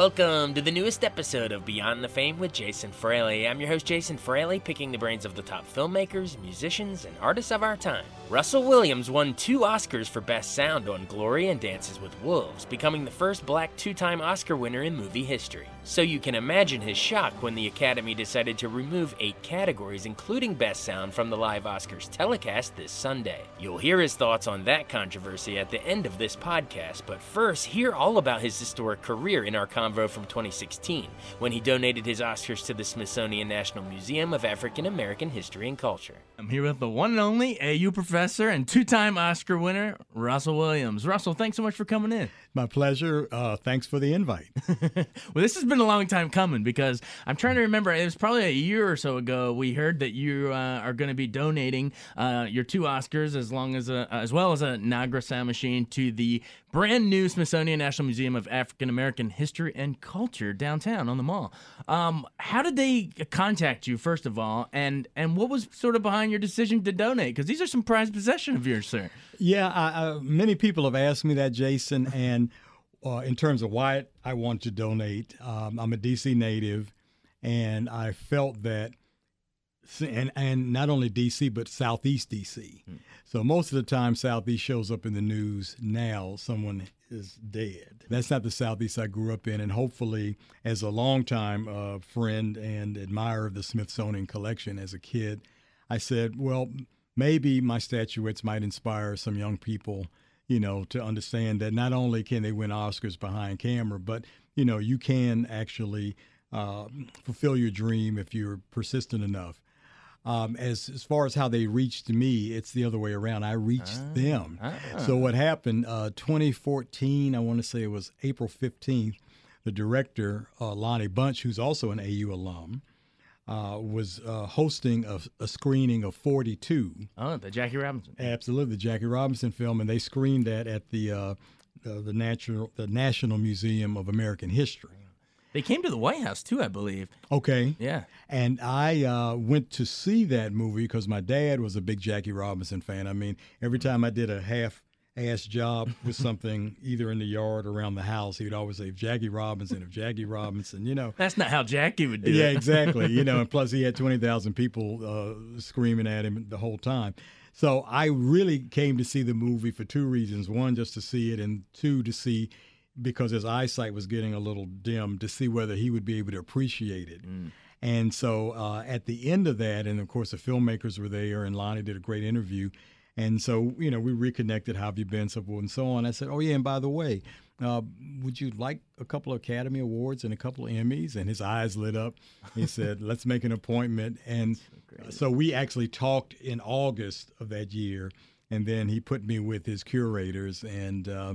Welcome to the newest episode of Beyond the Fame with Jason Fraley. I'm your host, Jason Fraley, picking the brains of the top filmmakers, musicians, and artists of our time. Russell Williams won two Oscars for Best Sound on Glory and Dances with Wolves, becoming the first black two time Oscar winner in movie history. So you can imagine his shock when the Academy decided to remove eight categories, including Best Sound, from the live Oscars telecast this Sunday. You'll hear his thoughts on that controversy at the end of this podcast, but first, hear all about his historic career in our convo from 2016, when he donated his Oscars to the Smithsonian National Museum of African American History and Culture. I'm here with the one and only AU professor and two time Oscar winner, Russell Williams. Russell, thanks so much for coming in. My pleasure. Uh, thanks for the invite. well, this has been a long time coming because I'm trying to remember. It was probably a year or so ago we heard that you uh, are going to be donating uh, your two Oscars as long as a, as well as a Nagra sound machine to the brand new Smithsonian National Museum of African American History and Culture downtown on the mall. Um, how did they contact you first of all, and and what was sort of behind your decision to donate? Because these are some prized possession of yours, sir. Yeah, I, I, many people have asked me that, Jason, and uh, in terms of why I want to donate, um, I'm a DC native, and I felt that, and and not only DC but Southeast DC. Hmm. So most of the time, Southeast shows up in the news now. Someone is dead. That's not the Southeast I grew up in, and hopefully, as a longtime uh, friend and admirer of the Smithsonian collection as a kid, I said, well, maybe my statuettes might inspire some young people you know, to understand that not only can they win Oscars behind camera, but you know, you can actually uh, fulfill your dream if you're persistent enough. Um, as as far as how they reached me, it's the other way around. I reached ah, them. Ah. So what happened? Uh, 2014, I want to say it was April 15th. The director uh, Lonnie Bunch, who's also an AU alum, uh, was uh, hosting a, a, screening of 42. Oh, the Jackie Robinson. Absolutely, the Jackie Robinson film, and they screened that at the uh, the National the National Museum of American History. They came to the White House too, I believe. Okay. Yeah. And I uh, went to see that movie because my dad was a big Jackie Robinson fan. I mean, every time I did a half ass job with something either in the yard or around the house, he would always say, Jackie Robinson, if Jackie Robinson, you know. That's not how Jackie would do yeah, it. Yeah, exactly. You know, and plus he had 20,000 people uh, screaming at him the whole time. So I really came to see the movie for two reasons. One, just to see it, and two, to see because his eyesight was getting a little dim to see whether he would be able to appreciate it. Mm. And so uh, at the end of that, and of course the filmmakers were there, and Lonnie did a great interview. And so, you know, we reconnected. How have you been? So forth and so on. I said, oh, yeah, and by the way, uh, would you like a couple of Academy Awards and a couple of Emmys? And his eyes lit up. He said, let's make an appointment. And so, so we actually talked in August of that year. And then he put me with his curators. And, uh,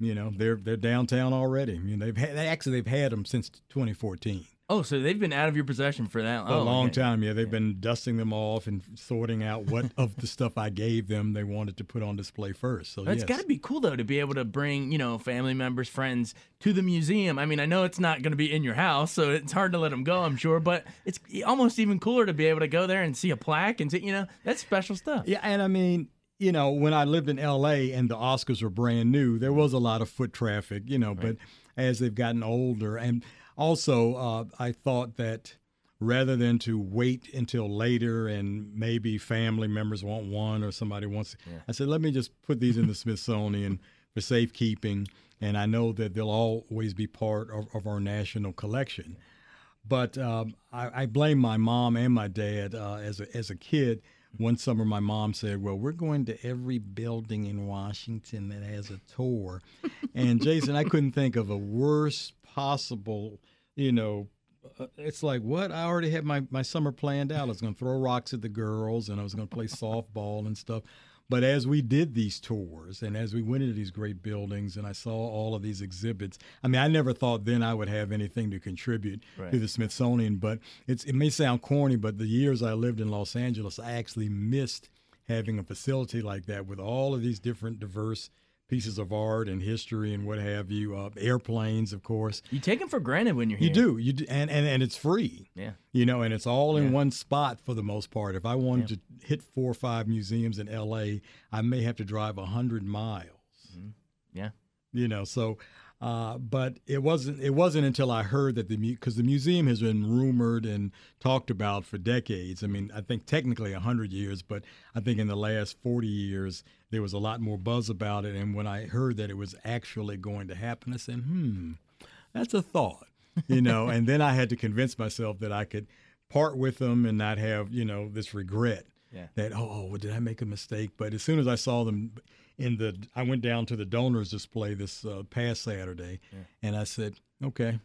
you know, they're they're downtown already. I mean, they've had, actually they've had them since 2014. Oh, so they've been out of your possession for that for oh, a long okay. time. Yeah, they've yeah. been dusting them off and sorting out what of the stuff I gave them they wanted to put on display first. So it's yes. got to be cool though to be able to bring you know family members, friends to the museum. I mean, I know it's not going to be in your house, so it's hard to let them go. I'm sure, but it's almost even cooler to be able to go there and see a plaque and see you know that's special stuff. Yeah, and I mean you know, when I lived in LA and the Oscars were brand new, there was a lot of foot traffic, you know, right. but as they've gotten older and also uh, I thought that rather than to wait until later and maybe family members want one or somebody wants yeah. I said let me just put these in the Smithsonian for safekeeping and I know that they'll always be part of, of our national collection. But um, I, I, blame my mom and my dad uh, as a, as a kid one summer, my mom said, "Well, we're going to every building in Washington that has a tour," and Jason, I couldn't think of a worse possible, you know. Uh, it's like what I already had my, my summer planned out. I was going to throw rocks at the girls, and I was going to play softball and stuff. But as we did these tours and as we went into these great buildings and I saw all of these exhibits, I mean, I never thought then I would have anything to contribute right. to the Smithsonian. But it's, it may sound corny, but the years I lived in Los Angeles, I actually missed having a facility like that with all of these different diverse pieces of art and history and what have you. Uh, airplanes, of course. You take them for granted when you're here. You do. You do, and, and and it's free. Yeah. You know, and it's all in yeah. one spot for the most part. If I wanted yeah. to hit four or five museums in L.A., I may have to drive a hundred miles. Mm-hmm. Yeah. You know, so uh, but it wasn't. It wasn't until I heard that the because the museum has been rumored and talked about for decades. I mean, I think technically hundred years, but I think in the last forty years there was a lot more buzz about it. And when I heard that it was actually going to happen, I said, "Hmm, that's a thought," you know. and then I had to convince myself that I could part with them and not have you know this regret yeah. that oh, oh, did I make a mistake? But as soon as I saw them in the I went down to the donors display this uh, past Saturday, yeah. and I said, okay.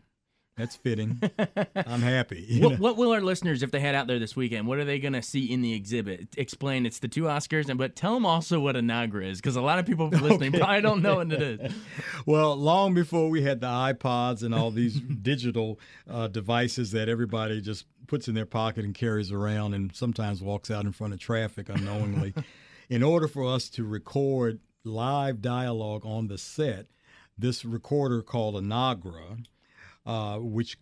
That's fitting. I'm happy. What, what, will our listeners, if they head out there this weekend, what are they going to see in the exhibit? Explain it's the two Oscars, and but tell them also what a Nagra is, because a lot of people listening okay. probably don't know what it is. well, long before we had the iPods and all these digital uh, devices that everybody just puts in their pocket and carries around, and sometimes walks out in front of traffic unknowingly in order for us to record live dialogue on the set, this recorder called a Nagra, uh, which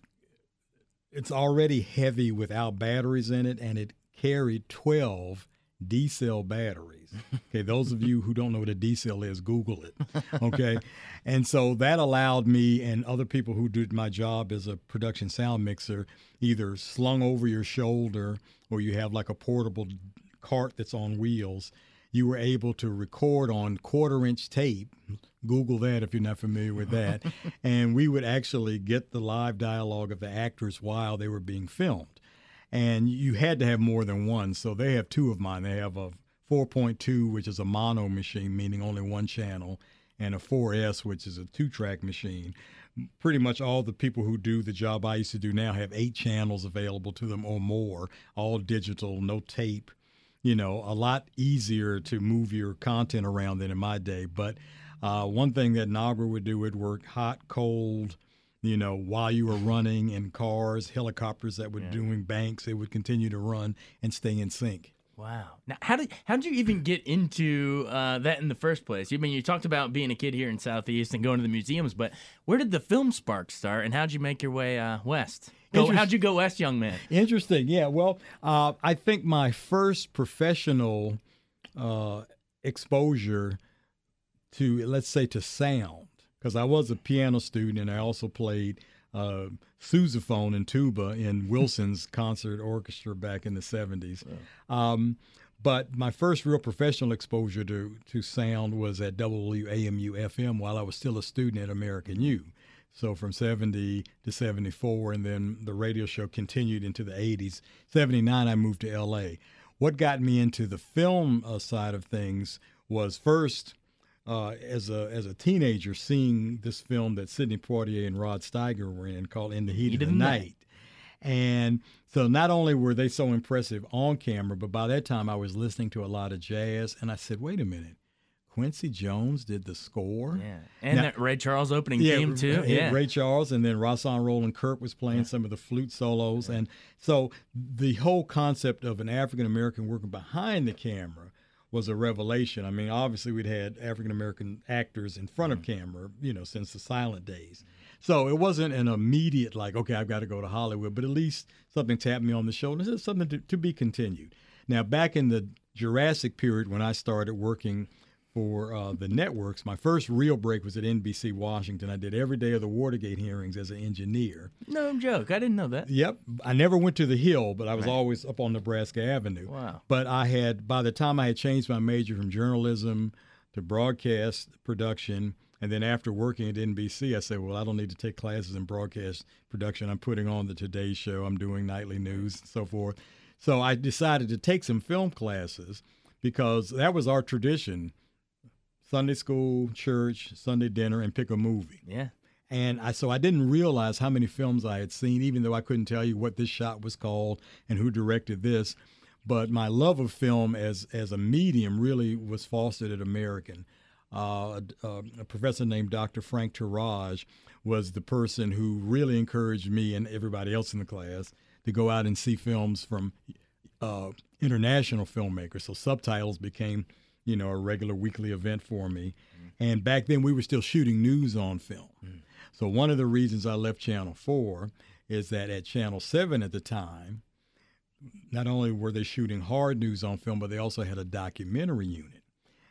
it's already heavy without batteries in it, and it carried 12 D cell batteries. Okay, those of you who don't know what a D cell is, Google it. Okay, and so that allowed me and other people who did my job as a production sound mixer either slung over your shoulder or you have like a portable cart that's on wheels you were able to record on quarter inch tape. Google that if you're not familiar with that. and we would actually get the live dialogue of the actors while they were being filmed. And you had to have more than one. So they have two of mine. They have a 4.2, which is a mono machine, meaning only one channel, and a 4S, which is a two track machine. Pretty much all the people who do the job I used to do now have eight channels available to them or more, all digital, no tape you know, a lot easier to move your content around than in my day. But uh, one thing that Nagra would do would work hot, cold, you know, while you were running in cars, helicopters that were yeah. doing banks, they would continue to run and stay in sync. Wow. Now, how did how did you even get into uh, that in the first place? I mean, you talked about being a kid here in Southeast and going to the museums, but where did the film spark start, and how did you make your way uh, west? Go, how'd you go west, young man? Interesting. Yeah. Well, uh, I think my first professional uh, exposure to, let's say, to sound, because I was a piano student and I also played uh, sousaphone and tuba in Wilson's concert orchestra back in the 70s. Um, but my first real professional exposure to, to sound was at WAMU FM while I was still a student at American U. So from 70 to 74, and then the radio show continued into the 80s. 79, I moved to LA. What got me into the film uh, side of things was first uh, as a as a teenager seeing this film that Sidney Poitier and Rod Steiger were in called In the Heat, Heat of the, night. night. And so not only were they so impressive on camera, but by that time I was listening to a lot of jazz and I said, wait a minute. Quincy Jones did the score. Yeah. And now, Ray Charles opening yeah, theme too. Yeah. Ray Charles and then Rahsaan Roland Kirk was playing yeah. some of the flute solos. Yeah. And so the whole concept of an African American working behind the camera was a revelation. I mean, obviously we'd had African American actors in front of mm-hmm. camera, you know, since the silent days. So it wasn't an immediate like, okay, I've got to go to Hollywood, but at least something tapped me on the shoulder. This is something to, to be continued. Now, back in the Jurassic period when I started working for uh, the networks. My first real break was at NBC Washington. I did every day of the Watergate hearings as an engineer. No joke. I didn't know that. Yep. I never went to the Hill, but I was right. always up on Nebraska Avenue. Wow. But I had, by the time I had changed my major from journalism to broadcast production, and then after working at NBC, I said, well, I don't need to take classes in broadcast production. I'm putting on the Today Show. I'm doing nightly news and so forth. So I decided to take some film classes because that was our tradition Sunday school, church, Sunday dinner, and pick a movie. Yeah. And I, so I didn't realize how many films I had seen, even though I couldn't tell you what this shot was called and who directed this. But my love of film as as a medium really was fostered at American. Uh, a, a, professor named Dr. Frank Turage was the person who really encouraged me and everybody else in the class to go out and see films from uh, international filmmakers. So subtitles became, you know, a regular weekly event for me. Mm-hmm. And back then we were still shooting news on film. Mm-hmm. So one of the reasons I left Channel 4 is that at Channel 7 at the time, not only were they shooting hard news on film, but they also had a documentary unit.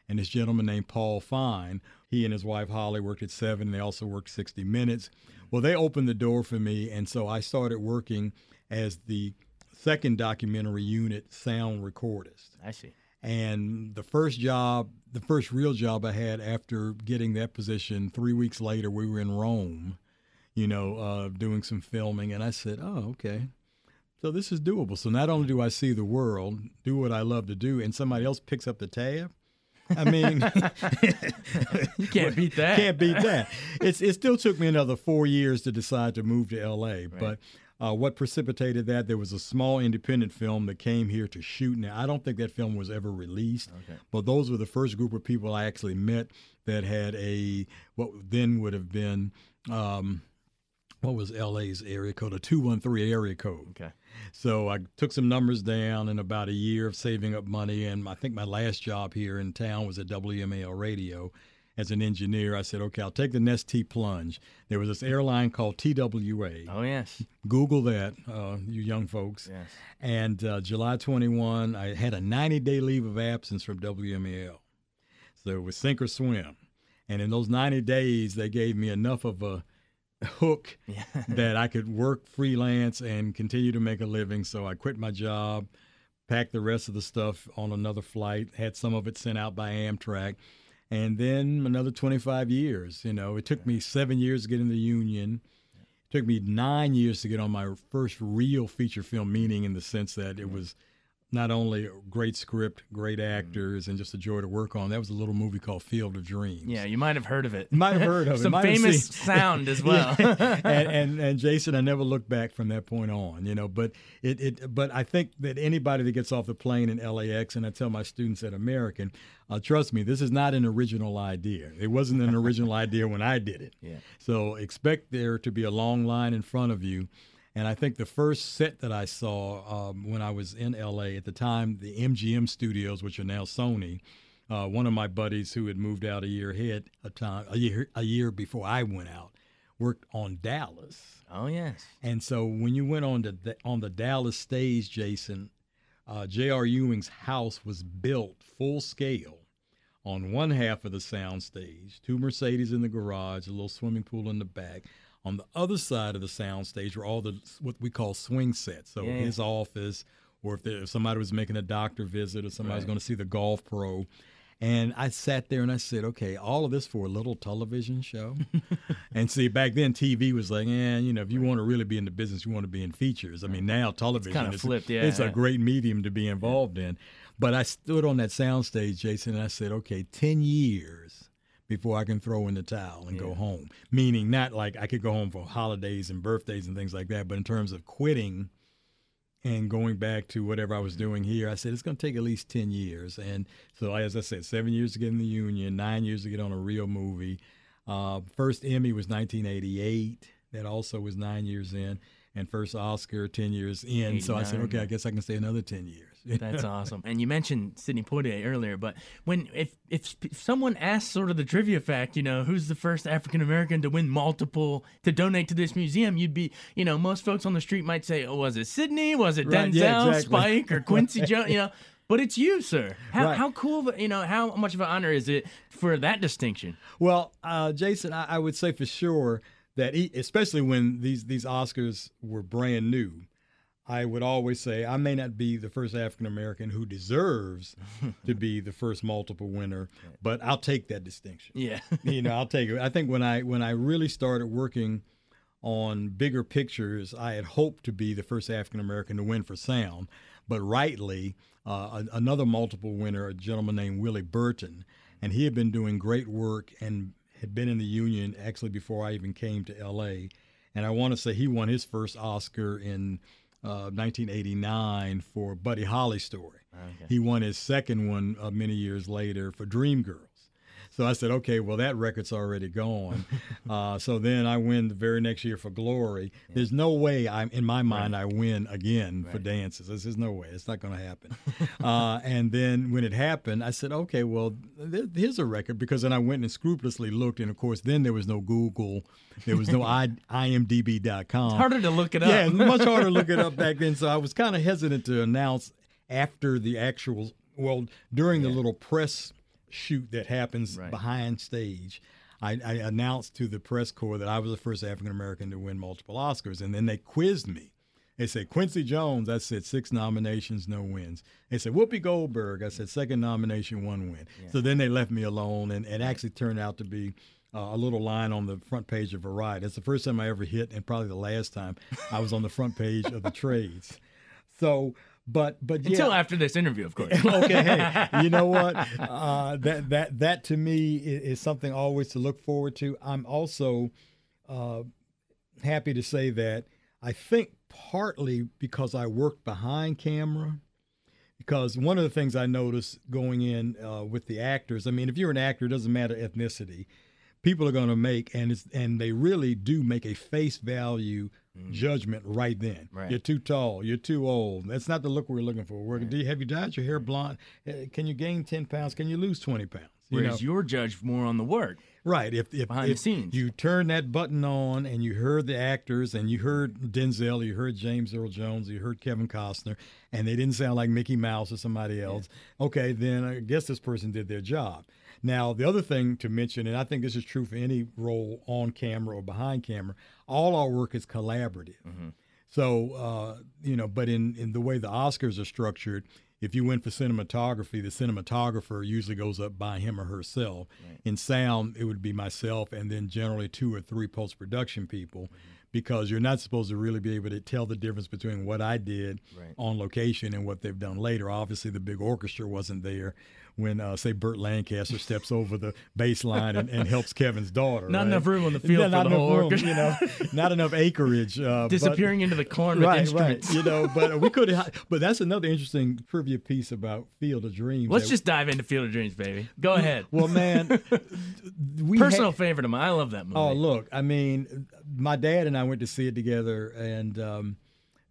And this gentleman named Paul Fine, he and his wife Holly worked at 7, and they also worked 60 Minutes. Well, they opened the door for me, and so I started working as the second documentary unit sound recordist. I see. And the first job, the first real job I had after getting that position, three weeks later, we were in Rome, you know, uh, doing some filming. And I said, oh, okay. So this is doable. So not only do I see the world, do what I love to do, and somebody else picks up the tab. I mean, you can't beat that. Can't beat that. It's it still took me another four years to decide to move to L.A. Right. But uh, what precipitated that? There was a small independent film that came here to shoot. Now, I don't think that film was ever released, okay. but those were the first group of people I actually met that had a what then would have been um, what was LA's area code, a 213 area code. Okay. So I took some numbers down in about a year of saving up money, and I think my last job here in town was at WMAL Radio as an engineer, I said, okay, I'll take the Nest T plunge. There was this airline called TWA. Oh, yes. Google that, uh, you young folks. Yes. And uh, July 21, I had a 90 day leave of absence from WMAL. So it was sink or swim. And in those 90 days, they gave me enough of a hook yeah. that I could work freelance and continue to make a living. So I quit my job, packed the rest of the stuff on another flight, had some of it sent out by Amtrak and then another 25 years. You know, it took me seven years to get in the union. It took me nine years to get on my first real feature film, meaning in the sense that it was not only great script, great mm-hmm. actors, and just a joy to work on. That was a little movie called Field of Dreams. Yeah, you might have heard of it. Might have heard of it. Some famous sound as well. and, and, and Jason, I never looked back from that point on. You know, but it, it but I think that anybody that gets off the plane in LAX, and I tell my students at American, uh, trust me, this is not an original idea. It wasn't an original idea when I did it. Yeah. So expect there to be a long line in front of you and I think the first set that I saw um, when I was in LA at the time, the MGM studios, which are now Sony, uh, one of my buddies who had moved out a year ahead, a time a year a year before I went out, worked on Dallas. Oh yes. And so when you went on the on the Dallas stage, Jason, uh, J.R. Ewing's house was built full scale on one half of the sound stage, two Mercedes in the garage, a little swimming pool in the back. On the other side of the soundstage were all the what we call swing sets. So yeah. his office, or if, there, if, somebody was making a doctor visit, or somebody right. was going to see the golf pro. And I sat there and I said, okay, all of this for a little television show. and see, back then TV was like, eh, you know, if you want to really be in the business, you want to be in features. I mean, now television kind of is flipped, yeah, it's yeah. a great medium to be involved in. But I stood on that soundstage, Jason, and I said, okay, 10 years before I can throw in the towel and yeah. go home. Meaning not like I could go home for holidays and birthdays and things like that, but in terms of quitting and going back to whatever I was doing here, I said it's going to take at least 10 years. And so, as I said, seven years to get in the union, nine years to get on a real movie. Uh, first Emmy was 1988. That also was nine years in. And first Oscar, 10 years in. So I said, okay, I guess I can stay another 10 years. That's awesome. And you mentioned Sidney Poitier earlier, but when if, if someone asks sort of the trivia fact, you know, who's the first African American to win multiple to donate to this museum, you'd be, you know, most folks on the street might say, "Oh, was it Sidney? Was it right, Denzel, yeah, exactly. Spike, or Quincy Jones?" You know. But it's you, sir. How, right. how cool, you know, how much of an honor is it for that distinction? Well, uh, Jason, I, I would say for sure that, he, especially when these these Oscars were brand new, I would always say I may not be the first African American who deserves to be the first multiple winner, but I'll take that distinction. Yeah, you know, I'll take it. I think when I when I really started working on bigger pictures, I had hoped to be the first African American to win for sound, but rightly, uh, another multiple winner, a gentleman named Willie Burton, and he had been doing great work and had been in the union actually before I even came to L.A. And I want to say he won his first Oscar in uh, 1989 for Buddy Holly story. Okay. He won his second one uh, many years later for Dreamgirls. So I said, okay, well, that record's already gone. uh, so then I win the very next year for Glory. Yeah. There's no way I'm in my mind right. I win again right. for dances. There's, there's no way. It's not going to happen. uh, and then when it happened, I said, okay, well, th- here's a record because then I went and scrupulously looked, and of course, then there was no Google, there was no I- IMDb.com. It's harder to look it up. Yeah, much harder to look it up back then. So I was kind of hesitant to announce after the actual well during yeah. the little press shoot that happens right. behind stage. I, I, announced to the press corps that I was the first African American to win multiple Oscars, and then they quizzed me. They said Quincy Jones. I said six nominations, no wins. They said Whoopi Goldberg. I said second nomination, one win. Yeah. So then they left me alone, and it actually turned out to be uh, a little line on the front page of Variety. It's the first time I ever hit, and probably the last time I was on the front page of the trades. So but but yeah. until after this interview, of course. okay, hey, you know what? Uh, that that that to me is, something always to look forward to. I'm also uh, happy to say that I think partly because I worked behind camera. Because one of the things I noticed going in uh, with the actors, I mean, if you're an actor, it doesn't matter ethnicity people are going to make, and it's and they really do make a face value mm. judgment right then. Right. You're too tall. You're too old. That's not the look we're looking for. We're, right. Have you dyed your hair blonde? Eh, can you gain ten pounds? Can you lose twenty pounds? You Whereas know? you're judged more on the work. Right. If if, behind if the scenes. you turn that button on and you heard the actors and you heard Denzel, you heard James Earl Jones, you heard Kevin Costner, and they didn't sound like Mickey Mouse or somebody else. Yeah. Okay, then I guess this person did their job. Now, the other thing to mention, and I think this is true for any role on camera or behind camera, all our work is collaborative. Mm-hmm. So, uh, you know, but in, in the way the Oscars are structured, if you went for cinematography, the cinematographer usually goes up by him or herself. Right. In sound, it would be myself and then generally two or three post production people. Mm-hmm because you're not supposed to really be able to tell the difference between what I did right. on location and what they've done later. Obviously, the big orchestra wasn't there when, uh, say, Burt Lancaster steps over the baseline and, and helps Kevin's daughter. Not right? enough room on the field not, for the whole room, orchestra. You know, not enough acreage. Uh, Disappearing but, into the corn with right, instruments. Right. You know, but we could. But that's another interesting trivia piece about Field of Dreams. Let's just dive into Field of Dreams, baby. Go ahead. Well, man, we personal favorite of mine. I love that movie. Oh, look, I mean, my dad and I went to see it together, and um,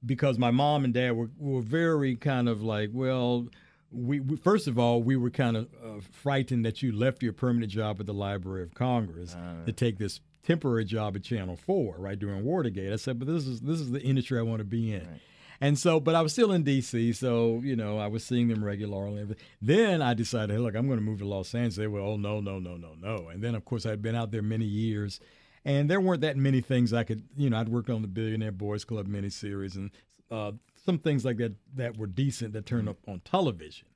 because my mom and dad were were very kind of like, well we, we, first of all we were kind of uh, frightened that you left your permanent job at the Library of Congress uh, to take this temporary job at Channel Four, right during Watergate. I said, but this is this is the industry I want to be in. Right. And so, but I was still in D.C., so you know I was seeing them regularly. Then I decided, hey, look, I'm going to move to Los Angeles. They were, oh no, no, no, no, no. And then of course I'd been out there many years, and there weren't that many things I could, you know, I'd worked on the Billionaire Boys Club miniseries and uh, some things like that that were decent that turned up on television.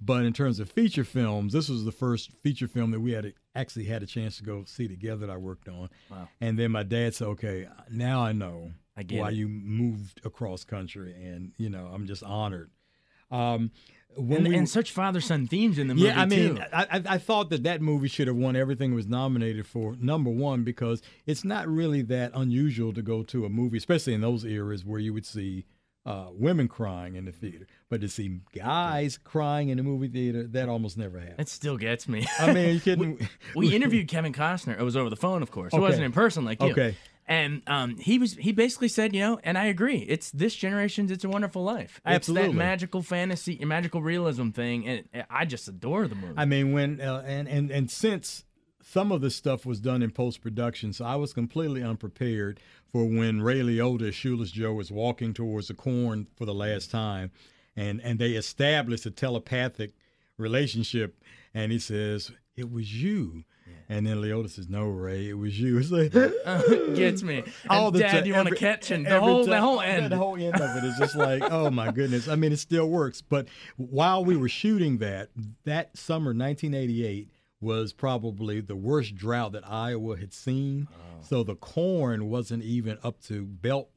But in terms of feature films, this was the first feature film that we had actually had a chance to go see together that I worked on. Wow. And then my dad said, "Okay, now I know I why it. you moved across country," and you know, I'm just honored. Um, and, we, and, such father son themes in the movie. Yeah, I mean, too. I, I thought that that movie should have won everything it was nominated for. Number one, because it's not really that unusual to go to a movie, especially in those eras where you would see uh, women crying in the theater, but to see guys crying in the movie theater, that almost never happens. It still gets me. I mean, you kidding? we, we, interviewed Kevin Costner. It was over the phone, of course. Okay. It wasn't in person like you. Okay. And um, he was he basically said, you know, and I agree. It's this generation's "It's a Wonderful Life." Absolutely. It's that magical fantasy, magical realism thing, and I just adore the movie. I mean, when uh, and and and since some of the stuff was done in post production, so I was completely unprepared for when Ray Liotta, Shoeless Joe, was walking towards the corn for the last time, and and they established a telepathic relationship, and he says, "It was you." Yeah. And then Liotta says, "No, Ray, it was you." It's like gets me. All and the Dad, you want to catch and the whole time, the whole end. The whole end of it is just like, oh my goodness. I mean, it still works. But while we were shooting that, that summer, 1988 was probably the worst drought that Iowa had seen. Oh. So the corn wasn't even up to belt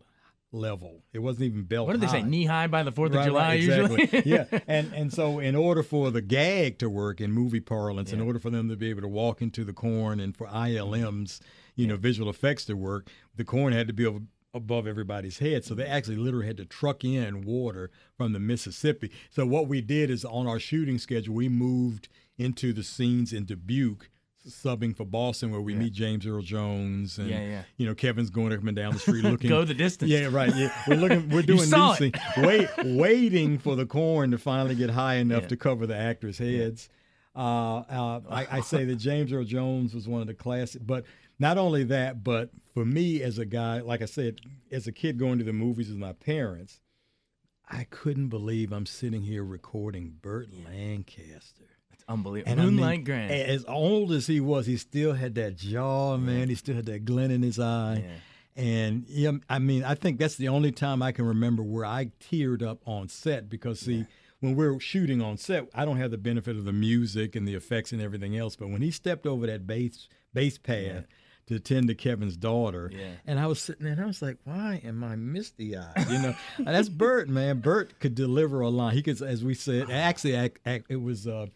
level. It wasn't even belt. What did they say? Knee high by the Fourth of July, right, usually. yeah, and and so in order for the gag to work in movie parlance, in order for them to be able to walk into the corn, and for ILMs, you know, visual effects to work, the corn had to be over, above everybody's head. So they actually literally had to truck in water from the Mississippi. So what we did is on our shooting schedule, we moved into the scenes in Dubuque. Subbing for Boston, where we meet James Earl Jones, and Yeah, yeah. you know Kevin's going up and down the street looking, Go the distance. yeah, right. Yeah, we're looking. We're doing these things. Wait, waiting for the corn to finally get high enough Yeah. to cover the actors' heads. Uh, uh, I, I say that James Earl Jones was one of the classic, but not only that, but for me as a guy, like I said, as a kid going to the movies with my parents, I couldn't believe I'm sitting here recording Burt Lancaster. It's unbelievable. And I mean, Moonlight Graham. As old as he was, he still had that jaw, man. He still had that glint in his eye. Yeah. And yeah, I mean, I think that's the only time I can remember where I teared up on set because see, when we're shooting on set, I don't have the benefit of the music and the effects and everything else. But when he stepped over that bass bass pad to attend to Kevin's daughter, Yeah. and I was sitting there and I was like, why am I misty eyed? You know, and that's Burt, man. Burt could deliver a line. He could, as we said, actually, act, act, it was. Uh,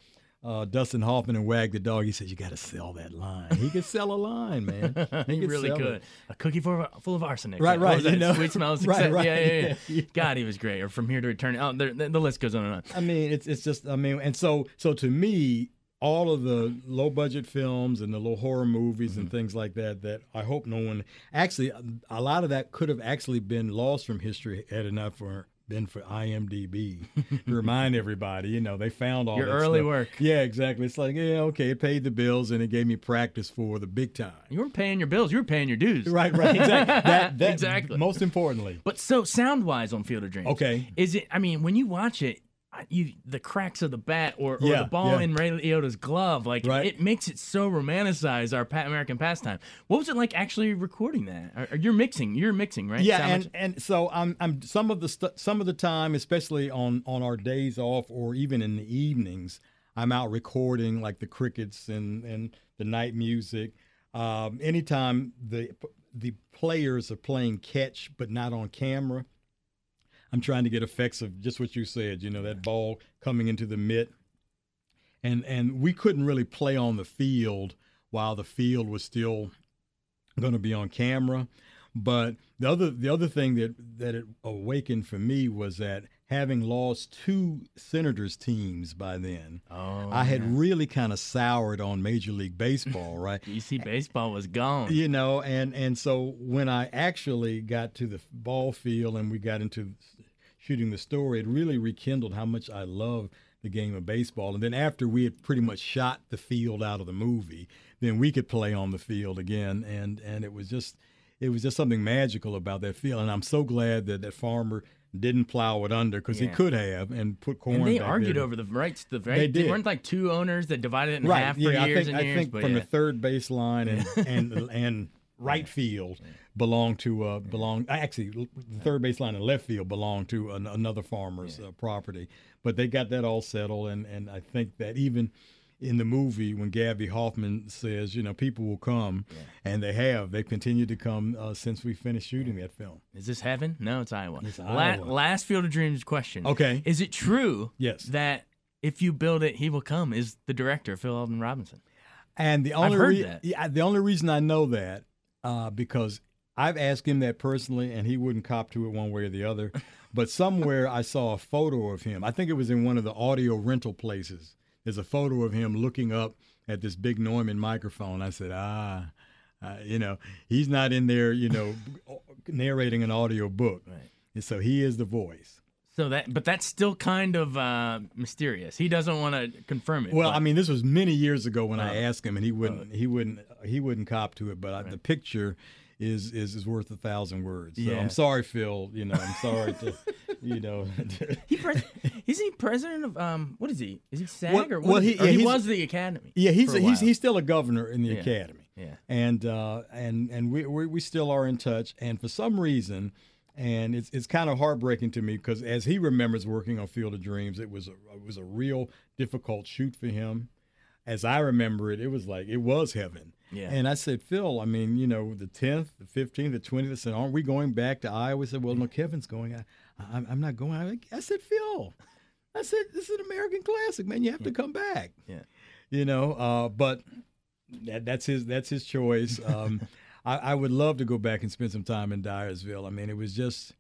uh, Dustin Hoffman and Wag the Dog. He said, "You got to sell that line." He could sell a line, man. He could really sell it. could. A cookie full of, full of arsenic. Right, right, you know. Sweet smell of Right, right, Yeah, yeah, yeah. yeah. God, he was great. Or from here to eternity. Oh, the, the, the list goes on and on. I mean, it's it's just I mean, and so so to me, all of the low budget films and the low horror movies Mm-hmm. and things like that that I hope no one actually a lot of that could have actually been lost from history had it not for been for IMDb to remind everybody, you know, they found all Your early stuff. work. Yeah, exactly. It's like, yeah, okay, it paid the bills and it gave me practice for the big time. You weren't paying your bills. You were paying your dues. Right, right, exactly. That, that, Exactly. Most importantly. But so sound wise on Field of Dreams. Okay. Is it? I mean, when you watch it, you the cracks of the bat or, or Yeah, the ball yeah. in Ray Liotta's glove, like Right. it makes it so romanticized our American pastime. What was it like actually recording that? Or, or you're mixing. You're mixing, right? Yeah, Sound and, and so I'm I'm some of the stu- some of the time, especially on on our days off or even in the evenings, I'm out recording like the crickets and and the night music. Um, anytime the the players are playing catch but not on camera, I'm trying to get effects of just what you said. You know that ball coming into the mitt, and and we couldn't really play on the field while the field was still going to be on camera. But the other the other thing that that it awakened for me was that having lost two Senators teams by then, oh, I had yeah. really kind of soured on Major League Baseball, right? you see, baseball was gone. you know, and and so when I actually got to the ball field and we got into shooting the story, it really rekindled how much I love the game of baseball. And then after we had pretty much shot the field out of the movie, then we could play on the field again, and and it was just it was just something magical about that field. And I'm so glad that that farmer didn't plow it under because he could have and put corn. And they argued there. over the rights. The right, They did. weren't like two owners that divided it in right. half for yeah, years I think and I years. think from yeah. the third baseline and and and right field belonged to uh belong actually the third baseline and left field belonged to an, another farmer's uh, property but they got that all settled and and I think that even in the movie when Gaby Hoffmann says you know people will come and they have they've continued to come uh, since we finished shooting that film Is this heaven? No, it's Iowa. It's La- Iowa. last Field of Dreams question. Okay. Is it true Yes. that if you build it, he will come? Is the director Phil Alden Robinson? And the only that. yeah, the only reason I know that uh, because I've asked him that personally, and he wouldn't cop to it one way or the other. But somewhere I saw a photo of him. I think it was in one of the audio rental places. There's a photo of him looking up at this big Neumann microphone. I said, ah. Uh, you know, he's not in there, you know, narrating an audio book. Right. And so he is the voice. So that, but that's still kind of uh, mysterious. He doesn't want to confirm it. Well, but- I mean, this was many years ago when I Oh. asked him, and he wouldn't, he wouldn't, he wouldn't cop to it. But I, the picture is, is is worth a thousand words. So Yeah. I'm sorry, Phil. You know, I'm sorry to, you know. he pres- isn't he president of um? What is he? Is he SAG Well- or what? well, is he- he, yeah, he was the academy. yeah, he's a he's he's still a governor in the Yeah. academy. Yeah. and uh, and and we, we we still are in touch. And for some reason, and it's it's kind of heartbreaking to me because as he remembers working on Field of Dreams, it was a it was a real difficult shoot for him. As I remember it, it was like it was heaven. Yeah. And I said, Phil, I mean, you know, the 10th, the 15th, the 20th, I said, aren't we going back to Iowa? He said, well, no, Kevin's going. I, I, I'm not going. I, I said, Phil, I said, this is an American classic, man. You have to come back. Yeah. You know, uh, but that, that's his that's his choice. Um, I, I would love to go back and spend some time in Dyersville. I mean, it was just,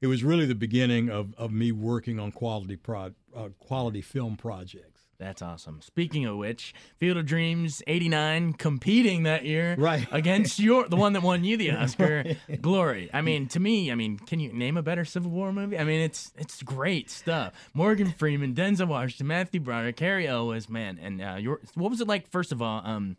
it was really the beginning of, of me working on quality pro, uh, quality film projects. That's awesome. Speaking of which, Field of Dreams '89 competing that year, Right. against your the one that won you the Oscar, Glory. I mean, to me, I mean, can you name a better Civil War movie? I mean, it's it's great stuff. Morgan Freeman, Denzel Washington, Matthew Broderick, Cary Elwes, man, and uh, your what was it like? First of all, um,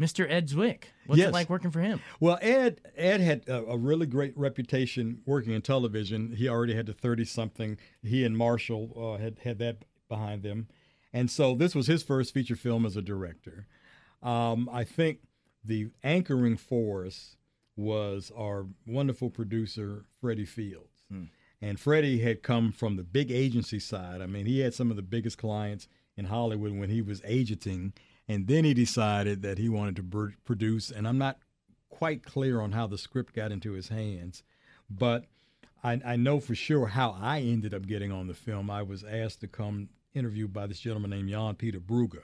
Mr. Ed Zwick. What's Yes. it like working for him? Well, Ed Ed had a, a really great reputation working in television. He already had the thirty something. He and Marshall uh, had had that behind them, and so this was his first feature film as a director. Um, I think the anchoring force was our wonderful producer Freddie Fields. And Freddie had come from the big agency side. I mean, he had some of the biggest clients in Hollywood when he was agenting. And then he decided that he wanted to produce. And I'm not quite clear on how the script got into his hands, but I, I know for sure how I ended up getting on the film. I was asked to come interview by this gentleman named Jan Peter Brugger.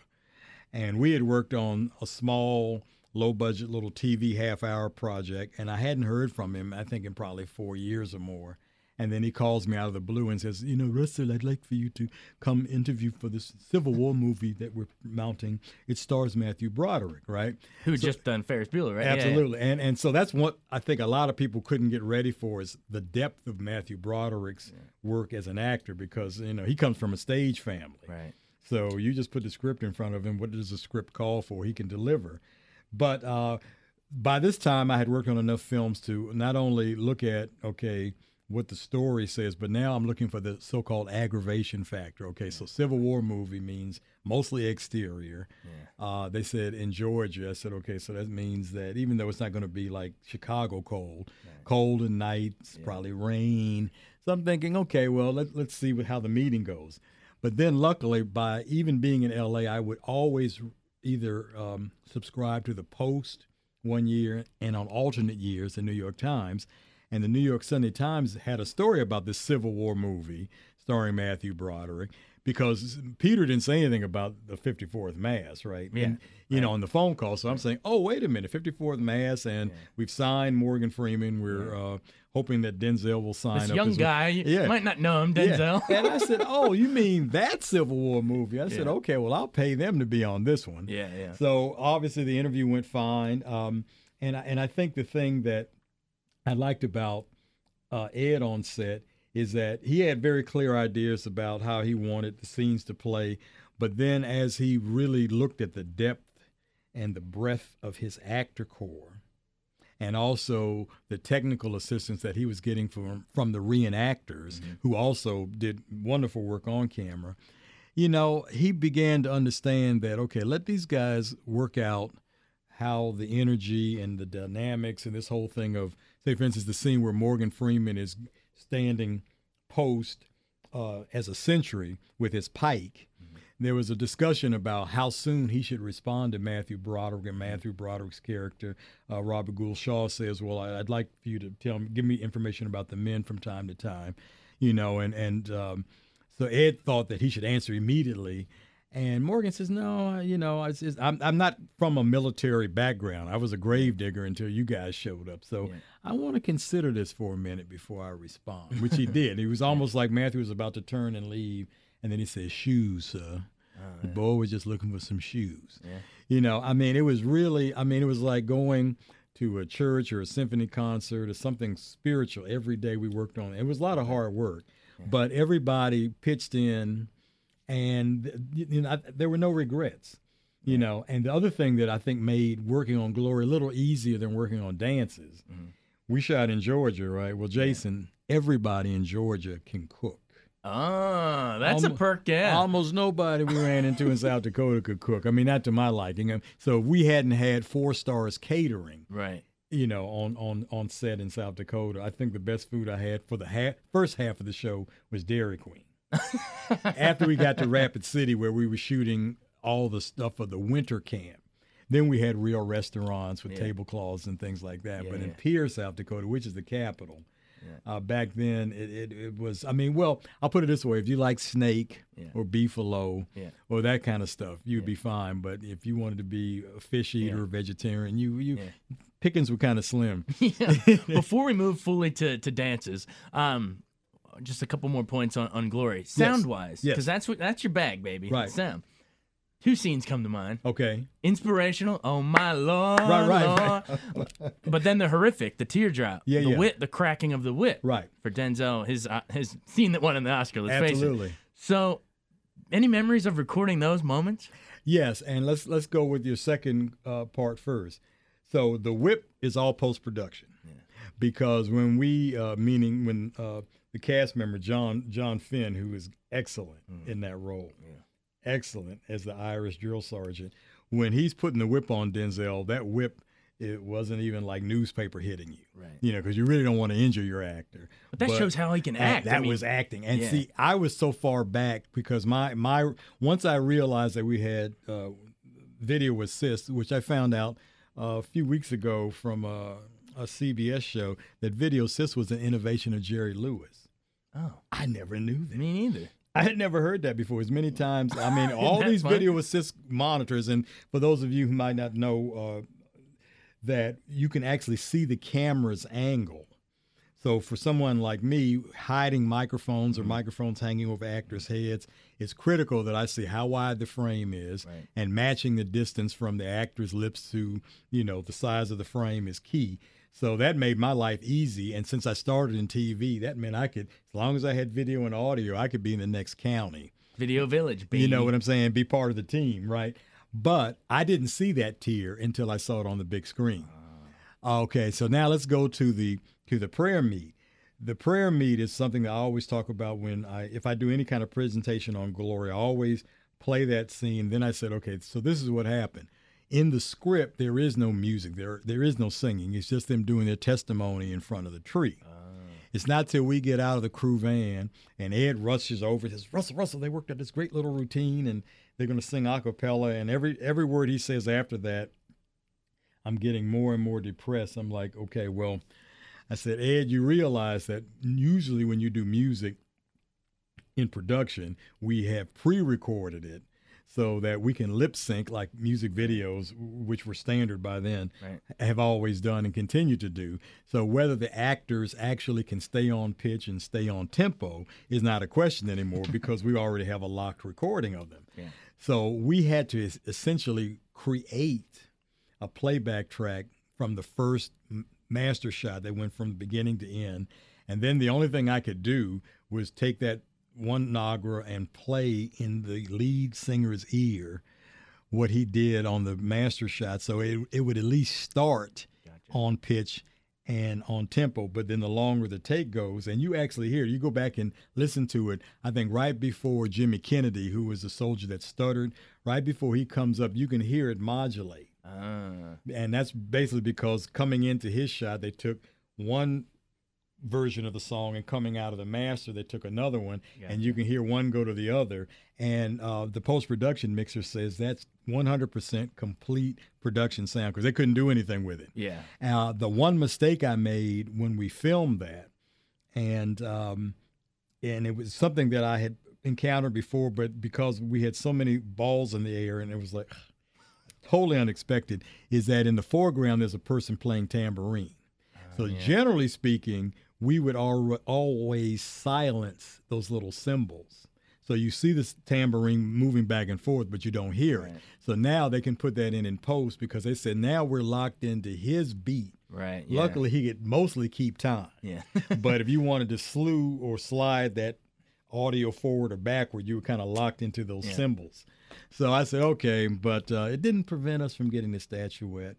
And we had worked on a small, low budget little TV half hour project. And I hadn't heard from him, I think, in probably four years or more. And then he calls me out of the blue and says, You know, Russell, I'd like for you to come interview for this Civil War movie that we're mounting. It stars Matthew Broderick, right? Who had just done Ferris Bueller, right? Yeah, yeah. Absolutely. And and so that's what I think a lot of people couldn't get ready for is the depth of Matthew Broderick's work as an actor because, you know, he comes from a stage family. Right. So you just put the script in front of him. What does the script call for? He can deliver. But uh, by this time, I had worked on enough films to not only look at, okay, what the story says, but now I'm looking for the so called aggravation factor. Okay, so Civil War movie means mostly exterior. Uh, they said in Georgia, I said, okay, so that means that even though it's not going to be like Chicago cold, cold and nights, probably rain. So I'm thinking, okay, well, let, let's see what, how the meeting goes. But then, luckily, by even being in LA, I would always either um, subscribe to the Post one year and on alternate years, the New York Times. And the New York Sunday Times had a story about this Civil War movie starring Matthew Broderick because Peter didn't say anything about the 54th Mass, right? Yeah, And, you know, on the phone call. So I'm saying, oh, wait a minute, 54th Mass, and we've signed Morgan Freeman. We're uh, hoping that Denzel will sign This up. young well. guy, you Yeah. might not know him, Yeah. Denzel. And I said, "Oh, you mean that Civil War movie?" I said, "Okay, well, I'll pay them to be on this one." Yeah, yeah. So obviously, the interview went fine, um, and I, and I think the thing that I liked about uh, Ed on set is that he had very clear ideas about how he wanted the scenes to play, but then as he really looked at the depth and the breadth of his actor corps, and also the technical assistance that he was getting from from the reenactors who also did wonderful work on camera you know he began to understand that okay let these guys work out how the energy and the dynamics and this whole thing of say for instance the scene where morgan freeman is standing post uh, as a sentry with his pike there was a discussion about how soon he should respond to Matthew Broderick and Matthew Broderick's character. Uh, Robert Gould Shaw says, "Well, I- I'd like for you to tell me, give me information about the men from time to time, you know." And and um, so Ed thought that he should answer immediately, and Morgan says, "No, I- you know, it's, it's, I'm I'm not from a military background. I was a grave digger until you guys showed up, so I want to consider this for a minute before I respond." Which he did. He was almost like Matthew was about to turn and leave. And then he said, "Shoes, sir." Oh, the boy was just looking for some shoes. You know, I mean, it was really, I mean, it was like going to a church or a symphony concert or something spiritual every day we worked on. It It was a lot of hard work, but everybody pitched in, and you know, I- there were no regrets. You know, and the other thing that I think made working on Glory a little easier than working on dances, we shot in Georgia, right? Well, Jason, everybody in Georgia can cook. Ah, that's a perk, yeah. Almost nobody we ran into in South Dakota could cook. I mean, not to my liking. Um, So if we hadn't had four stars catering, right. you know, on on on set in South Dakota, I think the best food I had for the half, first half of the show was Dairy Queen. After we got to Rapid City, where we were shooting all the stuff of the winter camp, then we had real restaurants with Yeah. tablecloths and things like that. Yeah, but in yeah. Pierre, South Dakota, which is the capital, uh, back then it, it, it was. I mean, well, I'll put it this way: if you like snake or beefalo or that kind of stuff, you'd be fine. But if you wanted to be a fish eater, or vegetarian, you you pickings were kind of slim. Before we move fully to, to dances, um, just a couple more points on, on Glory. Sound wise, Yes. because that's what that's your bag, baby. Right. Sound. Two scenes come to mind. Okay. Inspirational. Oh my lord. Right, right, Lord. but then the horrific, the teardrop, Yeah, the yeah. whip, the cracking of the whip. Right. For Denzel, his uh, his scene that won the Oscar. Let's face it. Absolutely. So, any memories of recording those moments? Yes, and let's let's go with your second uh, part first. So the whip is all post production, because when we, uh, meaning when uh, the cast member John John Finn, who is excellent in that role, excellent as the Irish drill sergeant, when he's putting the whip on Denzel, that whip it wasn't even like newspaper hitting you, Right. You know, because you really don't want to injure your actor. But that shows how he can act. That I mean, was acting, and yeah. see, I was so far back because my my once I realized that we had uh, video assist, which I found out uh, a few weeks ago from a, a CBS show that video assist was an innovation of Jerry Lewis. Oh, I never knew that. me neither. I had never heard that before. As many times, I mean, all these fun? video assist monitors, and for those of you who might not know, uh, that you can actually see the camera's angle. So for someone like me, hiding microphones or Mm-hmm. microphones hanging over actors' heads, it's critical that I see how wide the frame is, Right. and matching the distance from the actor's lips to you know the size of the frame is key. So that made my life easy. And since I started in TV, that meant I could, as long as I had video and audio, I could be in the next county. Video Village, baby. You know what I'm saying? Be part of the team, right? But I didn't see that tier until I saw it on the big screen. Ah. Okay, so now let's go to the to the prayer meet. The prayer meet is something that I always talk about when I if I do any kind of presentation on glory, I always play that scene. Then I said, okay, so this is what happened. In the script, there is no music. There there is no singing. It's just them doing their testimony in front of the tree. Ah. It's not till we get out of the crew van and Ed rushes over and says, Russell, Russell, they worked out this great little routine and they're going to sing a cappella. And every, every word he says after that, I'm getting more and more depressed. I'm like, okay, well, I said, Ed, you realize that usually when you do music in production, we have pre recorded it so that we can lip sync like music videos, which were standard by then, Right. have always done and continue to do. So whether the actors actually can stay on pitch and stay on tempo is not a question anymore because we already have a locked recording of them. Yeah. So we had to essentially create a playback track from the first master shot that went from beginning to end. And then the only thing I could do was take that one Nagra and play in the lead singer's ear what he did on the master shot. So it, it would at least start on pitch and on tempo. But then the longer the take goes, and you actually hear, you go back and listen to it, I think right before Jihmi Kennedy, who was a soldier that stuttered, right before he comes up, you can hear it modulate Ah, and that's basically because coming into his shot, they took one version of the song, and coming out of the master, they took another one, and you can hear one go to the other. And uh, the post production mixer says that's 100% complete production sound because they couldn't do anything with it. yeah. Uh, the one mistake I made when we filmed that, and um, and it was something that I had encountered before, but because we had so many balls in the air, and it was like totally unexpected, is that in the foreground there's a person playing tambourine. So generally speaking, we would al- always silence those little cymbals. So you see this tambourine moving back and forth, but you don't hear it. So now they can put that in in post because they said now we're locked into his beat. Right. Yeah. Luckily, he could mostly keep time. Yeah. but if you wanted to slew or slide that audio forward or backward, you were kind of locked into those Yeah. symbols. So I said, okay, but uh, it didn't prevent us from getting the statuette.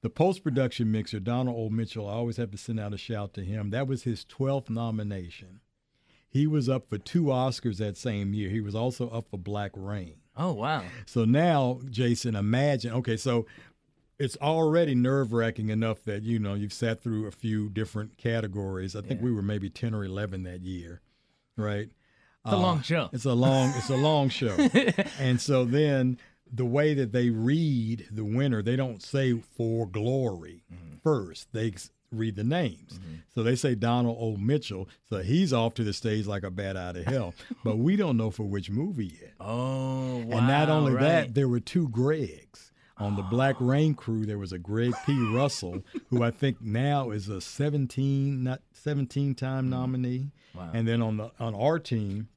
The post production mixer, Donald O. Mitchell, I always have to send out a shout to him. That was his 12th nomination. He was up for two Oscars that same year. He was also up for Black Rain. oh wow. So now, Jason, imagine. Okay, so it's already nerve wracking enough that you know you've sat through a few different categories. I think Yeah. we were maybe ten or eleven that year, right? It's a uh, long show. It's a long. It's a long show, and so then the way that they read the winner, they don't say for glory mm-hmm. first. They read the names. Mm-hmm. So they say Donald O. Mitchell. So he's off to the stage like a bat out of hell. but we don't know for which movie yet. Oh, wow. and not only right. that, there were two Gregs. On the Black ah. Rain crew, there was a Greg P. Russell, who I think now is a 17, not 17 time mm-hmm. nominee. Wow. And then on the on our team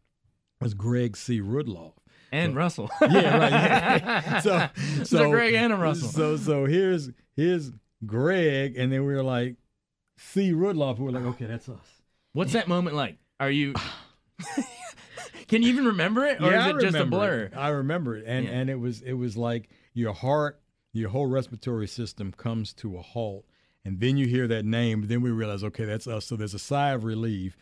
was Greg C. Rudloff. And Russell. Yeah, right. Yeah. So, So Greg and a Russell. So, so here's here's Greg, and then we were like, C. Rudloff. We were like, okay, that's us. What's that moment like? Are you? Can you even remember it, or yeah, is it just a blur? it. I remember it, and Yeah. and it was it was like your heart, your whole respiratory system comes to a halt, and then you hear that name. Then we realize, okay, that's us. So there's a sigh of relief,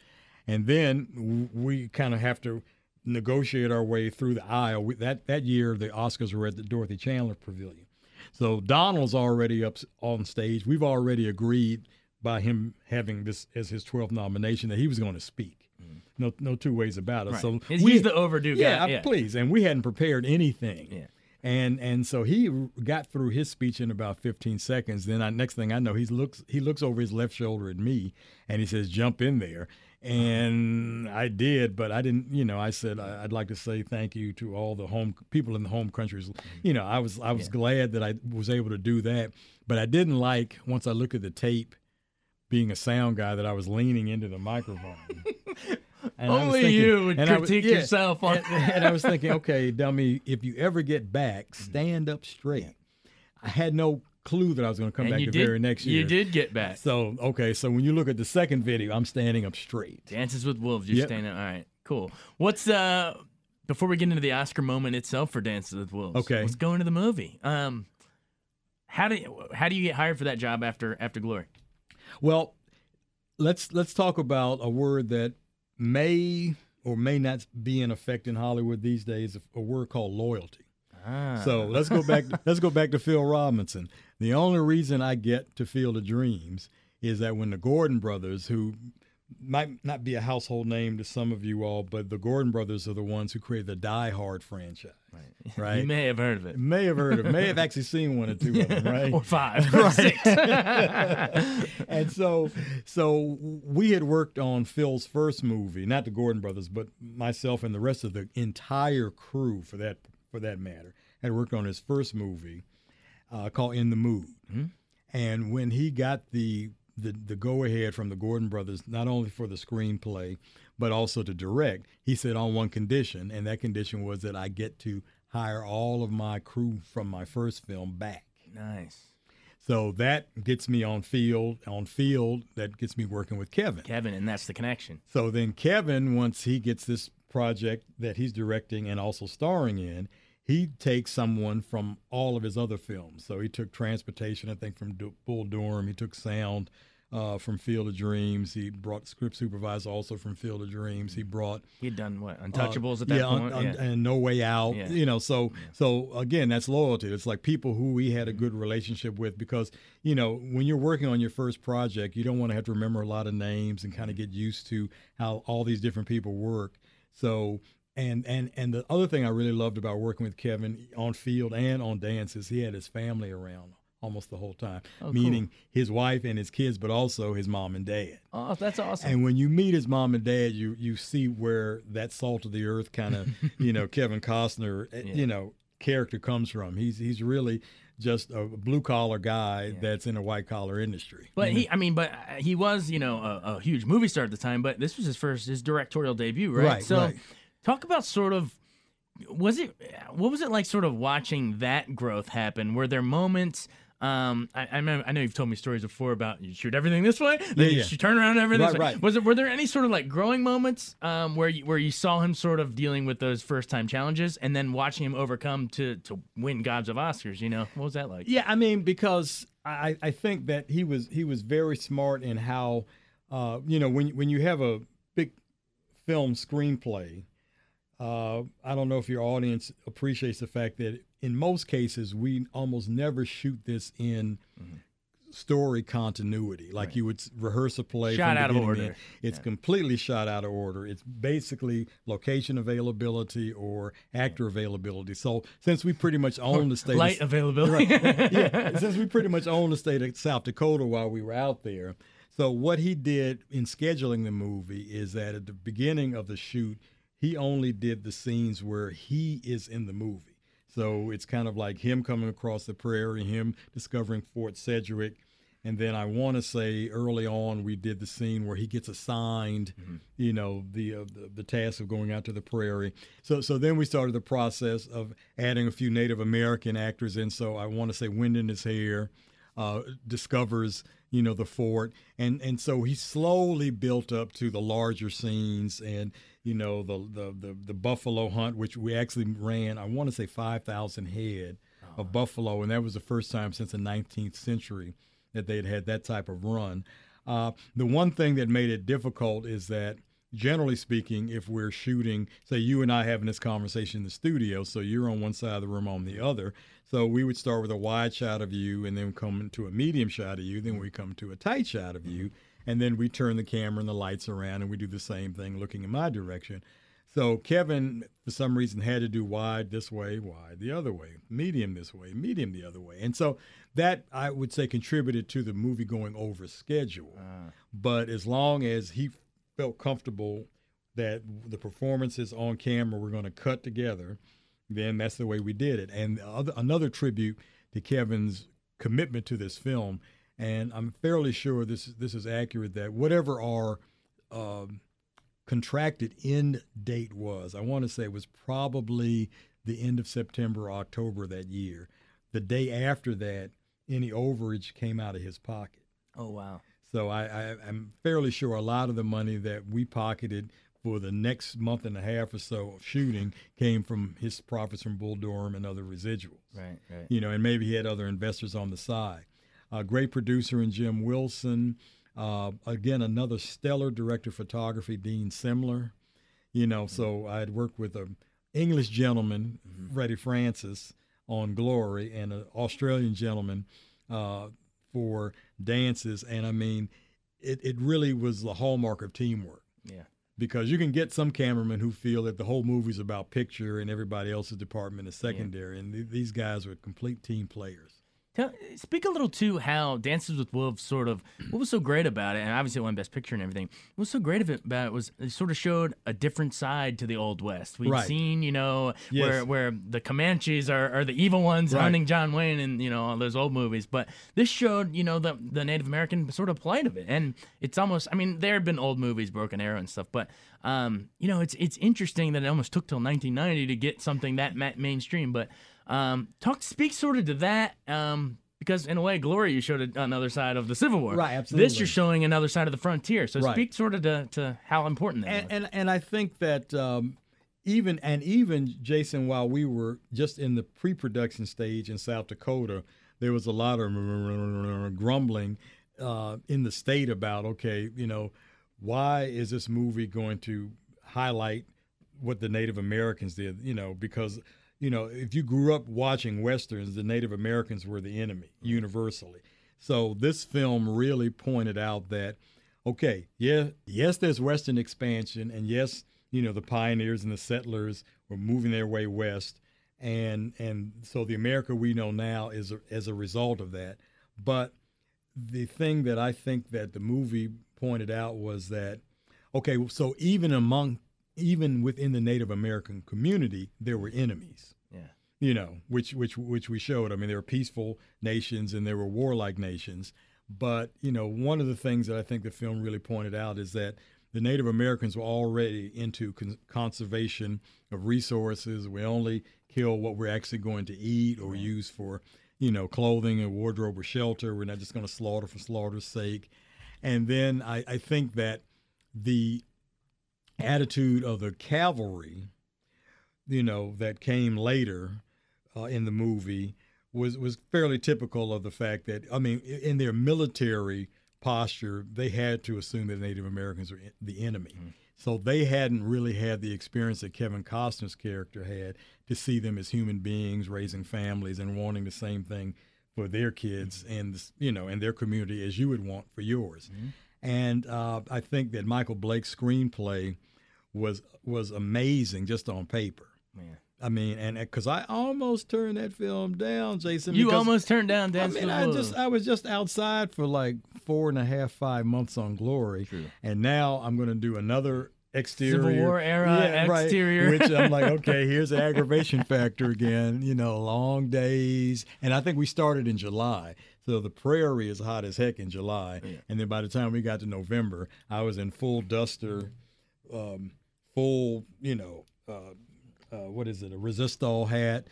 and then we kind of have to negotiate our way through the aisle. We, that that year, the Oscars were at the Dorothy Chandler Pavilion, so Donald's already up on stage. We've already agreed by him having this as his 12th nomination that he was going to speak. No, no two ways about it. Mm. Right. So He's- we- the overdue guy, yeah, yeah. please. And we hadn't prepared anything. Yeah. And and so he got through his speech in about 15 seconds. Then I, next thing I know, he looks he looks over his left shoulder at me, and he says, "Jump in there." And I did, but I didn't. You know, I said I'd like to say thank you to all the home people in the home countries. Mm-hmm. You know, I was I was glad that I was able to do that, but I didn't like once I looked at the tape, being a sound guy, that I was leaning into the microphone. And Only thinking- you would and I was- critique yeah, yourself on. and, and I was thinking, okay, dummy, if you ever get back, mm. stand up straight. I had no clue that I was going to come and back the did. very next year. You did get back. So okay, so when you look at the second video, I'm standing up straight. Dances with Wolves. You're Yep. standing. All right. Cool. What's uh? Before we get into the Oscar moment itself for Dances with Wolves. Okay. Let's go into the movie. Um, how do you, how do you get hired for that job after after Glory? Well, let's let's talk about a word that may or may not be in effect in Hollywood these days. A word called loyalty. Ah. So let's go back. let's go back to Phil Robinson. The only reason I get to Field of Dreams is that when the Gordon brothers, who might not be a household name to some of you all, but the Gordon brothers are the ones who created the Die Hard franchise. Right. Right. You may have heard of it. May have heard of, may have actually seen one or two of them, right? Or five. Or six. and so so we had worked on Phil's first movie, not the Gordon brothers, but myself and the rest of the entire crew for that for that matter had worked on his first movie uh, called In the Mood. And when he got the the, the go ahead from the Gordon brothers, not only for the screenplay, but also to direct, he said on one condition, and that condition was that I get to hire all of my crew from my first film back. nice. So that gets me on field. On field, that gets me working with Kevin. Kevin, and that's the connection. So then Kevin, once he gets this project that he's directing and also starring in, he takes someone from all of his other films. So he took Transportation, I think, from Du- Bull Durham. He took Sound uh, from Field of Dreams. He brought script supervisor also from Field of Dreams. He brought He had done what? uh, Untouchables at that yeah, point. un- yeah. and No Way Out. Yeah. You know, so so again, that's loyalty. It's like people who we had a good relationship with because you know when you're working on your first project, you don't want to have to remember a lot of names and kind of get used to how all these different people work. So. And, and and the other thing I really loved about working with Kevin on field and on dances, he had his family around almost the whole time, Oh, cool. meaning his wife and his kids, but also his mom and dad. oh, that's awesome. And when you meet his mom and dad, you you see where that salt of the earth kind of, you know, Kevin Costner, eh, you know, character comes from. He's he's really just a blue collar guy that's in a white collar industry. But he, I mean, but uh, he was, you know, a, a huge movie star at the time. But this was his first, his directorial debut, right? Right, So, right. Talk about sort of, was it, what was it like, sort of watching that growth happen? Were there moments? Um, I, I remember, I know you've told me stories before about you shoot everything this way, then Yeah, you yeah. shoot- turn around everything. Right, right. Was it? Were there any sort of like growing moments, um, where you where you saw him sort of dealing with those first time challenges, and then watching him overcome to to win gobs of Oscars? You know, what was that like? Yeah, I mean, because I, I think that he was he was very smart in how, uh, you know, when when you have a big film screenplay, uh, I don't know if your audience appreciates the fact that in most cases we almost never shoot this in story continuity. Like you would rehearse a play. Shot out of order. It's completely shot out of order. It's basically location availability or actor availability. So since we pretty much own the state, Light of, availability. yeah, since we pretty much own the state of South Dakota while we were out there. So what he did in scheduling the movie is that at the beginning of the shoot, he only did the scenes where he is in the movie. So it's kind of like him coming across the prairie, him discovering Fort Sedgwick. And then I want to say early on we did the scene where he gets assigned, you know, the, uh, the the task of going out to the prairie. So so then we started the process of adding a few Native American actors in. So I want to say Wind in His Hair uh, discovers you know the fort. And and so he slowly built up to the larger scenes and you know the the the, the buffalo hunt which we actually ran i want to say 5000 head of buffalo. And that was the first time since the 19th century that they'd had that type of run. Uh, the one thing that made it difficult is that generally speaking, if we're shooting, say you and I having this conversation in the studio, so you're on one side of the room, on the other. So we would start with a wide shot of you, and then come to a medium shot of you, then we come to a tight shot of you, and then we turn the camera and the lights around, and we do the same thing, looking in my direction. So Kevin, for some reason, had to do wide this way, wide the other way, medium this way, medium the other way, and so that I would say contributed to the movie going over schedule. Ah. But as long as he felt comfortable that the performances on camera were going to cut together, then that's the way we did it. And the other, another tribute to Kevin's commitment to this film, and I'm fairly sure this this is accurate that whatever our um, contracted end date was, I want to say it was probably the end of September, October that year. The day after that, any overage came out of his pocket. oh wow. So I, I, I'm fairly sure a lot of the money that we pocketed for the next month and a half or so of shooting came from his profits from Bull Durham and other residuals. Right, right. You know, and maybe he had other investors on the side. A great producer in Jim Wilson. Uh, again, another stellar director of photography, Dean Semler. You know, so I had worked with an English gentleman, Freddie Francis, on Glory, and an Australian gentleman uh, for dances. And I mean, it, it really was the hallmark of teamwork Yeah. because you can get some cameramen who feel that the whole movie's about picture and everybody else's department is secondary. And th- these guys were complete team players. Speak a little to how Dances with Wolves sort of what was so great about it, and obviously it won Best Picture and everything. What was so great of it about it was it sort of showed a different side to the Old West. We've Right. seen, you know, Yes. where where the Comanches are, are the evil ones Right. hunting John Wayne and you know all those old movies, but this showed you know the the Native American sort of plight of it, and it's almost I mean there had been old movies, Broken Arrow and stuff, but um, you know it's it's interesting that it almost took till 1990 to get something that mainstream, but um, talk speak sort of to that. Um, because in a way, Glory, you showed another side of the Civil War. Right, absolutely. This you're showing another side of the frontier. So Right. speak sort of to, to how important that and, was. and and I think that um, even and even Jason, while we were just in the pre-production stage in South Dakota, there was a lot of grumbling uh, in the state about okay, you know, why is this movie going to highlight what the Native Americans did? You know, because you know if you grew up watching westerns, the Native Americans were the enemy universally. So this film really pointed out that okay, yeah, yes, there's Western expansion, and yes, you know, the pioneers and the settlers were moving their way west, and and so the America we know now is a, as a result of that. But the thing that I think that the movie pointed out was that okay, so even among even within the Native American community, there were enemies yeah. you know, which which which we showed. I mean, there were peaceful nations and there were warlike nations, but you know, one of the things that I think the film really pointed out is that the Native Americans were already into con- conservation of resources. We only kill what we're actually going to eat or use for, you know, clothing and wardrobe or shelter. We're not just going to slaughter for slaughter's sake. And then I, I think that the attitude of the cavalry you know, that came later uh, in the movie was was fairly typical of the fact that I mean, in their military posture, they had to assume that Native Americans were the enemy. So they hadn't really had the experience that Kevin Costner's character had to see them as human beings raising families and wanting the same thing for their kids and you know and their community as you would want for yours. Mm-hmm. And uh, I think that Michael Blake's screenplay was was amazing just on paper. Man. I mean, and because I almost turned that film down, Jason. You because, almost turned down I mean, I just I was just outside for like four and a half, five months on Glory, True. and now I'm going to do another exterior Civil War era right, exterior. which I'm like, okay, here's the aggravation factor again. You know, long days, and I think we started in July. So the prairie is hot as heck in July, and then by the time we got to November, I was in full duster, um, full, you know, uh, uh, what is it, a resistol hat.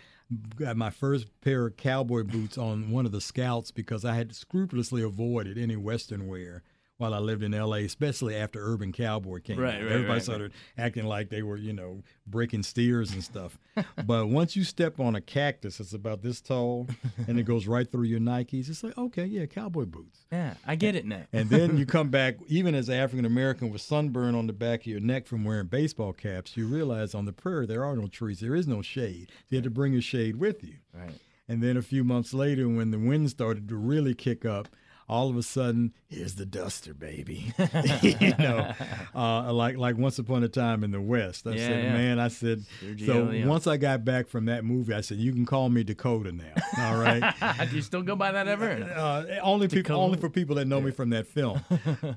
Got my first pair of cowboy boots on one of the scouts because I had scrupulously avoided any Western wear while I lived in L.A., especially after Urban Cowboy came Right, out. right, Everybody right, started acting like they were, you know, breaking steers and stuff. but once you step on a cactus, it's about this tall, and it goes right through your Nikes. It's like, okay, yeah, cowboy boots. yeah, I get it now. And then you come back, even as African American with sunburn on the back of your neck from wearing baseball caps, you realize on the prairie there are no trees, there is no shade. You had to bring your shade with you. right. And then a few months later, when the wind started to really kick up, all of a sudden, here's the duster, baby. you know, uh, like like once upon a time in the West. I Yeah, said, yeah. man, I said. Sergio So Leone. once I got back from that movie, I said, you can call me Dakota now. All right. Do you still go by that ever? Uh, only people, only for people that know me from that film.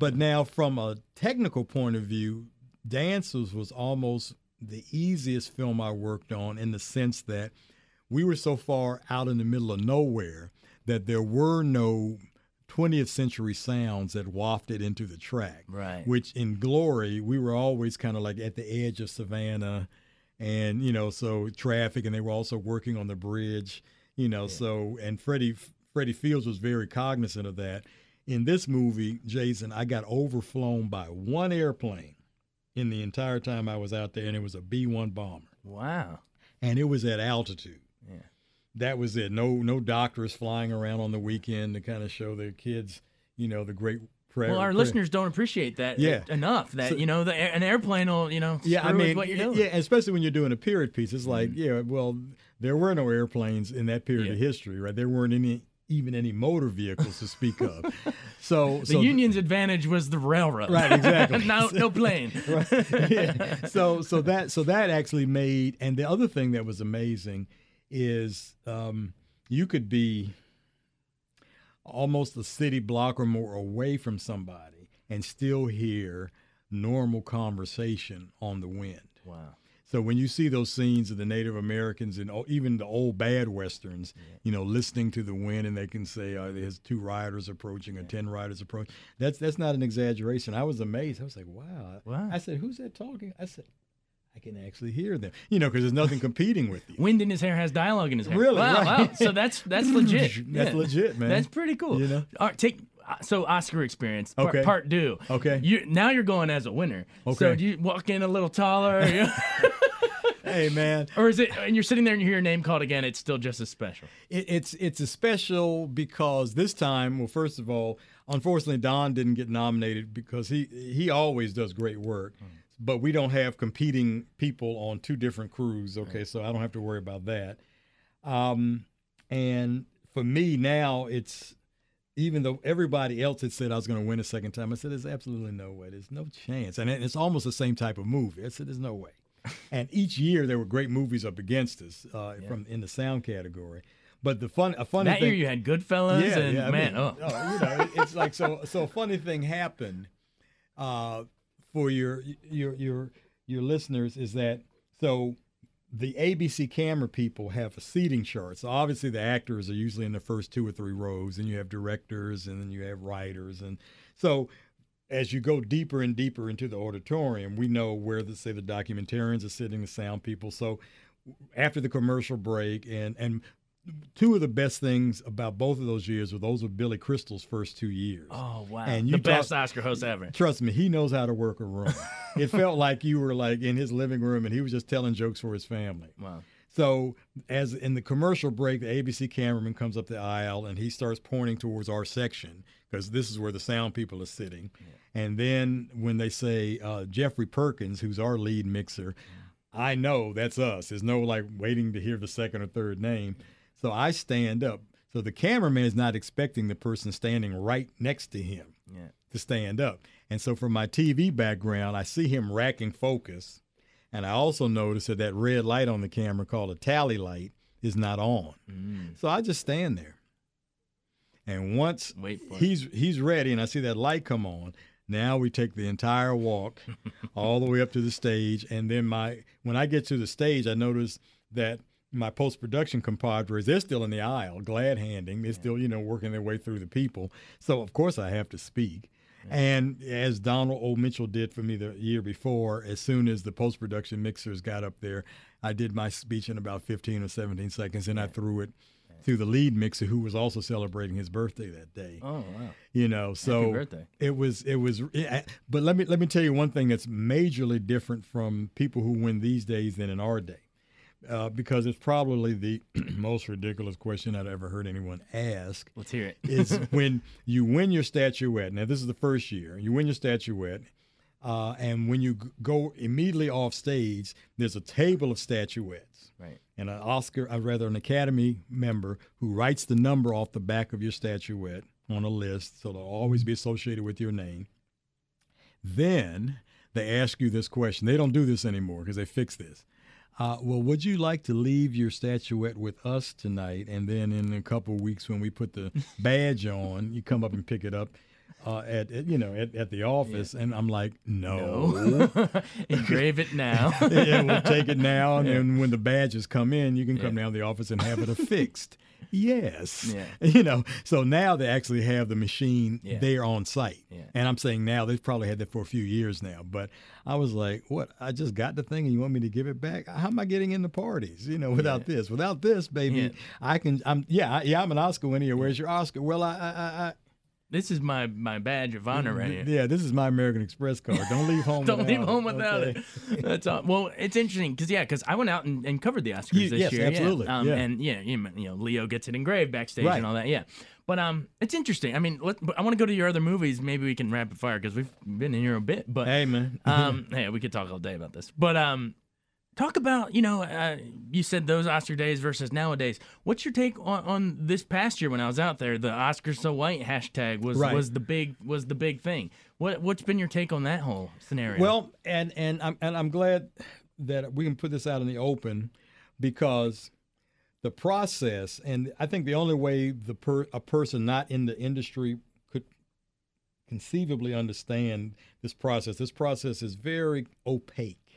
but now, from a technical point of view, Dancers was almost the easiest film I worked on in the sense that we were so far out in the middle of nowhere that there were no 20th century sounds that wafted into the track. Right. Which in Glory, we were always kind of like at the edge of Savannah and, you know, so traffic, and they were also working on the bridge, you know, so, and Freddie, Freddie Fields was very cognizant of that. In this movie, Jason, I got overflown by one airplane in the entire time I was out there, and it was a B 1 bomber Wow. and it was at altitude. Yeah. That was it. No, no doctors flying around on the weekend to kind of show their kids, you know, the great. Prayer, Well, our prayer- listeners don't appreciate that Yeah. enough. That So- you know, the, an airplane will, you know, Yeah, I mean, what you're doing. yeah, especially when you're doing a period piece. It's like, mm. yeah, well, there were no airplanes in that period of history, right? There weren't any, even any motor vehicles to speak of. So, The so Union's advantage was the railroad. Right, exactly. no, no plane. right. yeah. So so that so that actually made and the other thing that was amazing is um, you could be almost a city block or more away from somebody and still hear normal conversation on the wind. Wow. So when you see those scenes of the Native Americans and even the old bad westerns, you know, listening to the wind, and they can say, uh, "There's two riders approaching, or ten riders approaching." That's that's not an exaggeration. I was amazed. I was like, "Wow!" Wow. I said, "Who's that talking?" I said, "I can actually hear them." You know, because there's nothing competing with you. Wind in his hair has dialogue in his hair. Really? Wow. Right. wow. So that's that's legit. That's Yeah. legit, man. That's pretty cool. You know? All right, take uh, so Oscar experience part, Okay. part two. Okay. You now you're going as a winner. So Okay. do you walk in a little taller, hey, man, or is it? And you're sitting there and you hear your name called again. It's still just as special. It, it's it's a special because this time, well, first of all, unfortunately, Don didn't get nominated because he he always does great work, but we don't have competing people on two different crews. Okay, so I don't have to worry about that. Um, and for me now, it's even though everybody else had said I was going to win a second time, I said there's absolutely no way. There's no chance, and it's almost the same type of movie. I said there's no way. and each year there were great movies up against us uh, from in the sound category. But the fun, a funny that thing, year you had Goodfellas yeah, and yeah, man, mean, oh. you know, it- it's like so. So a funny thing happened uh, for your your your your listeners is that so the ABC camera people have a seating chart. So obviously the actors are usually in the first two or three rows, and you have directors, and then you have writers, and so as you go deeper and deeper into the auditorium, we know where the say the documentarians are sitting, the sound people. So after the commercial break, and and two of the best things about both of those years were those were Billy Crystal's first two years. Oh wow, And you the you best Oscar host ever. Trust me, he knows how to work a room. it felt like you were like in his living room and he was just telling jokes for his family. Wow. So, as in the commercial break, the ABC cameraman comes up the aisle and he starts pointing towards our section because this is where the sound people are sitting. And then when they say uh, Jeffrey Perkins, who's our lead mixer, I know that's us. There's no like waiting to hear the second or third name. So I stand up. So the cameraman is not expecting the person standing right next to him Yeah. to stand up. And so from my TV background, I see him racking focus. And I also notice that that red light on the camera called a tally light is not on. Mm. So I just stand there. And once for it. he's he's ready and I see that light come on, now we take the entire walk all the way up to the stage. And then my when I get to the stage, I notice that my post production compadres, they're still in the aisle, glad handing. They're still, you know, working their way through the people. So of course I have to speak. And as Donald O. Mitchell did for me the year before, as soon as the post production mixers got up there, I did my speech in about 15 or 17 seconds and I threw it to the lead mixer who was also celebrating his birthday that day. Oh wow. You know, so it was it was it, but let me let me tell you one thing that's majorly different from people who win these days than in our day. Uh, because it's probably the most ridiculous question I'd ever heard anyone ask Let's hear it. is when you win your statuette. Now, this is the first year. You win your statuette, uh, and when you go immediately off stage, there's a table of statuettes right. and an Oscar, or rather an Academy member who writes the number off the back of your statuette on a list, so they'll always be associated with your name. Then they ask you this question. They don't do this anymore because they fixed this. Uh, well, would you like to leave your statuette with us tonight? And then in a couple of weeks, when we put the badge on, you come up and pick it up uh, at, at you know at, at the office. And I'm like, no, Engrave it now. yeah, we'll take it now. And then when the badges come in, you can come down to the office and have it affixed. Yes. Yeah. You know, so now they actually have the machine Yeah. there on site. Yeah. And I'm saying now, they've probably had that for a few years now. But I was like, what? I just got the thing and you want me to give it back? How am I getting into parties, you know, without this? Without this, baby, Yeah. I can, I'm, yeah, I, yeah, I'm an Oscar winner. Where's your Oscar? Well, I, I, I, this is my my badge of honor right here. yeah, this is my American Express card. Don't leave home Don't without leave home without okay? it. That's all. Well, it's interesting because yeah, because I went out and, and covered the Oscars You- this yes, year. absolutely, Yeah. Um, yeah. And yeah, you know, you know, Leo gets it engraved backstage Right. and all that. Yeah. But um, it's interesting. I mean, let, but I want to go to your other movies. Maybe we can rapid fire because we've been in here a bit. But Hey, man. um, hey, we could talk all day about this. But um, talk about you know, uh, you said those Oscar days versus nowadays. What's your take on, on this past year when I was out there? The Oscars so white hashtag was Right. was the big was the big thing. What what's been your take on that whole scenario? Well, and and I'm and I'm glad that we can put this out in the open because the process, and I think the only way the per, a person not in the industry could conceivably understand this process. This process is very opaque.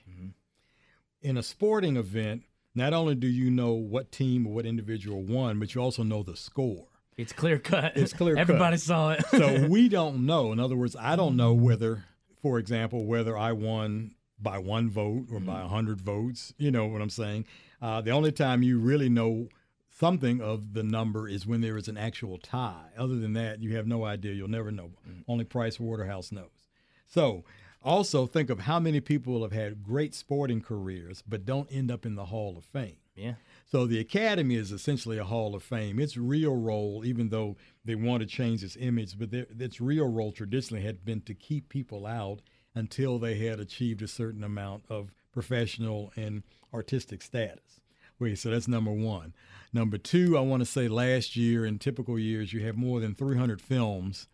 In a sporting event, not only do you know what team or what individual won, but you also know the score. It's clear cut. It's clear cut. Everybody saw it. so we don't know. In other words, I don't know whether, for example, whether I won by one vote or by a hundred votes. You know what I'm saying? Uh, the only time you really know something of the number is when there is an actual tie. Other than that, you have no idea. You'll never know. Only Price Waterhouse knows. So also think of how many people have had great sporting careers but don't end up in the Hall of Fame. yeah. So the Academy is essentially a Hall of Fame. Its real role, even though they want to change its image, but its real role traditionally had been to keep people out until they had achieved a certain amount of professional and artistic status. Wait, so that's number one. Number two, I want to say last year, in typical years, you have more than 300 films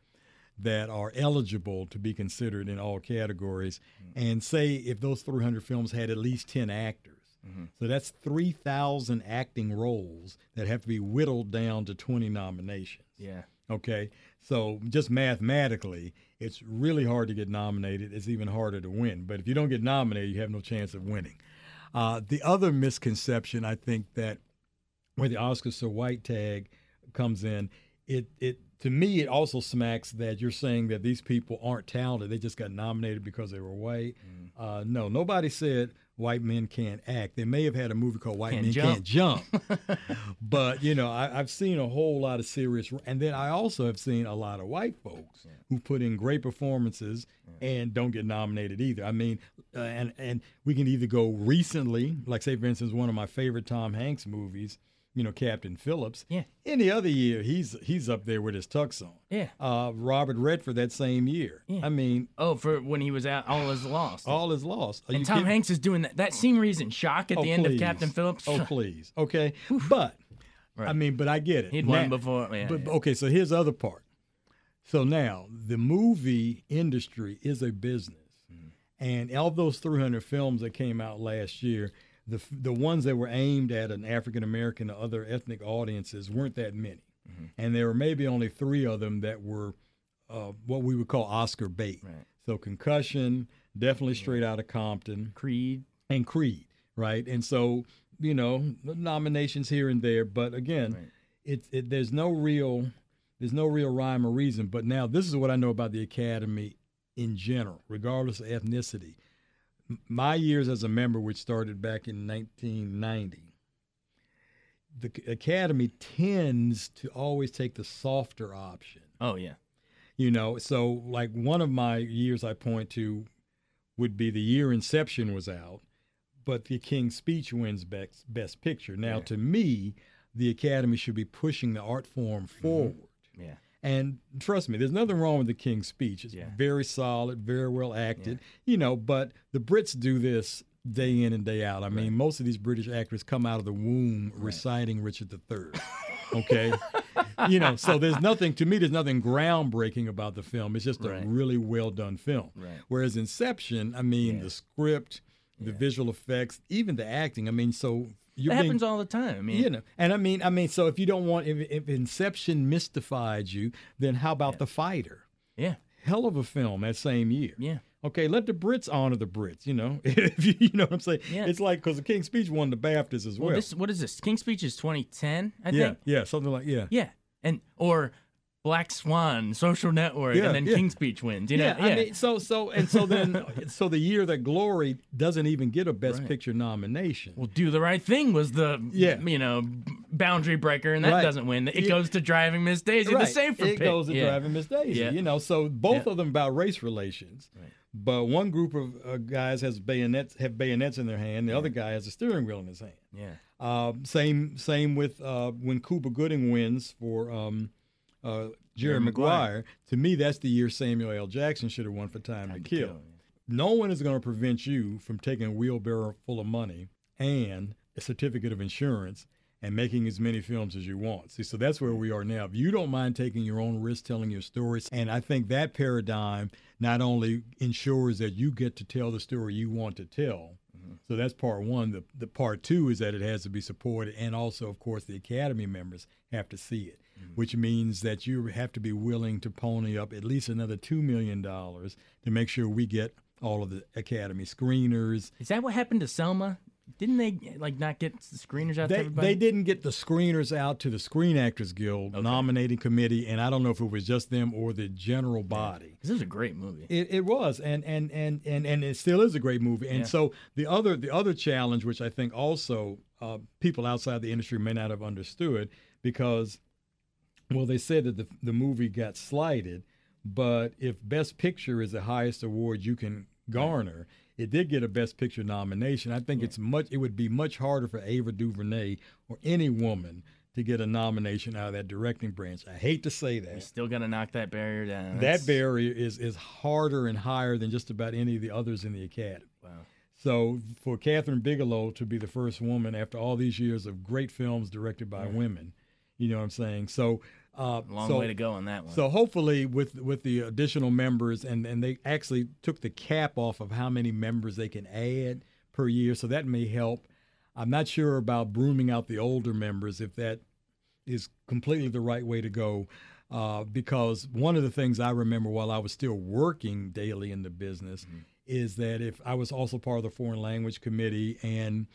that are eligible to be considered in all categories. And say if those 300 films had at least 10 actors. So that's 3,000 acting roles that have to be whittled down to 20 nominations. Yeah. Okay. So just mathematically, it's really hard to get nominated. It's even harder to win. But if you don't get nominated, you have no chance of winning. Uh, the other misconception, I think, that where the Oscar so white tag comes in, it it to me it also smacks that you're saying that these people aren't talented. They just got nominated because they were white. Uh, no, nobody said white men can't act. They may have had a movie called White Can't Men jump. Can't Jump, but you know I, I've seen a whole lot of serious, and then I also have seen a lot of white folks who put in great performances and don't get nominated either. I mean, uh, and and we can either go recently, like say for instance, one of my favorite Tom Hanks movies, you know, Captain Phillips. Yeah. Any other year, he's he's up there with his tux on. Yeah. Uh, Robert Redford that same year. Yeah. I mean, Oh, for when he was out, all is lost. all is lost. Are and Tom kidding? Hanks is doing that. That scene where he's in shock at Oh, the end of. Captain Phillips. Oh, please. Okay. But Right. I mean, but I get it. He'd Now- won before. Yeah, but yeah. okay, so here's the other part. So now the movie industry is a business, Mm-hmm. and of those 300 films that came out last year, the the ones that were aimed at an African American or other ethnic audiences weren't that many, Mm-hmm. and there were maybe only three of them that were uh, what we would call Oscar bait. Right. So Concussion, definitely Straight Out of Compton, Creed. and Creed, right? And so, you know, nominations here and there, but again, Right. it's it, there's no real there's no real rhyme or reason. But now this is what I know about the Academy in general, regardless of ethnicity. My years as a member, which started back in 1990, the Academy tends to always take the softer option Oh yeah. you know so like one of my years i point to would be the year inception was out but the king's speech wins best, best picture now Yeah. to me the academy should be pushing the art form mm-hmm. forward Yeah. And trust me there's nothing wrong with the king's speech. It's Yeah. very solid very well acted you know but the brits do this day in and day out. I mean most of these british actors come out of the womb reciting richard iii okay? You know so there's nothing to me there's nothing groundbreaking about the film. It's just a really well done film. Right. whereas inception i mean Yeah. the script the visual effects even the acting i mean so you're That being, happens all the time. I mean, you know and i mean i mean so if you don't want if, if inception mystified you then how about the fighter yeah, hell of a film that same year yeah. Okay, let the Brits honor the Brits. You know, if you, you know what I'm saying. Yeah. It's like because the King's Speech won the BAFTAs as well. Well, this what is this? King's Speech is 2010, I think. yeah, think. yeah, something like yeah. Yeah, and or Black Swan, Social Network, Yeah, and then yeah. King's Speech wins. You know, yeah, I mean, so so and so then so the year that Glory doesn't even get a Best Right. Picture nomination. well, Do the Right Thing was the Yeah. you know boundary breaker, and that Right. doesn't win. It Yeah. goes to Driving Miss Daisy, right. the safer it pick. goes to yeah. driving Miss Daisy. Yeah. You know, so both Yeah. of them about race relations. Right. But one group of uh, guys has bayonets have bayonets in their hand. The other guy has a steering wheel in his hand. Yeah, Uh, same same with uh, when Cuba Gooding wins for um, uh, Jerry Maguire. To me, that's the year Samuel L. Jackson should have won for Time, to Kill. No one is going to prevent you from taking a wheelbarrow full of money and a certificate of insurance and making as many films as you want. See, so that's where we are now. If you don't mind taking your own risk, telling your stories, and I think that paradigm not only ensures that you get to tell the story you want to tell. So that's part one. The, the part two is that it has to be supported, and also, of course, the Academy members have to see it, which means that you have to be willing to pony up at least another two million dollars to make sure we get all of the Academy screeners. is that what happened to Selma? Didn't they like not get the screeners out to They, everybody? they didn't get the screeners out to the Screen Actors Guild nominating committee, and I don't know if it was just them or the general body. this is a great movie. It, it was, and and and and and it still is a great movie. And Yeah. so the other the other challenge, which I think also uh, people outside the industry may not have understood, because well, they said that the the movie got slighted, but if Best Picture is the highest award you can garner. It did get a Best Picture nomination. I think it's much. It would be much harder for Ava DuVernay or any woman to get a nomination out of that directing branch. I hate to say that, You're still to knock that barrier down. that barrier is is harder and higher than just about any of the others in the academy. Wow. So for Kathryn Bigelow to be the first woman after all these years of great films directed by women, you know what I'm saying? So uh, Long so, way to go on that one. So hopefully with with the additional members and and they actually took the cap off of how many members they can add per year, so that may help. I'm not sure about brooming out the older members if that is completely the right way to go. Uh, because one of the things I remember while I was still working daily in the business is that if I was also part of the foreign language committee, and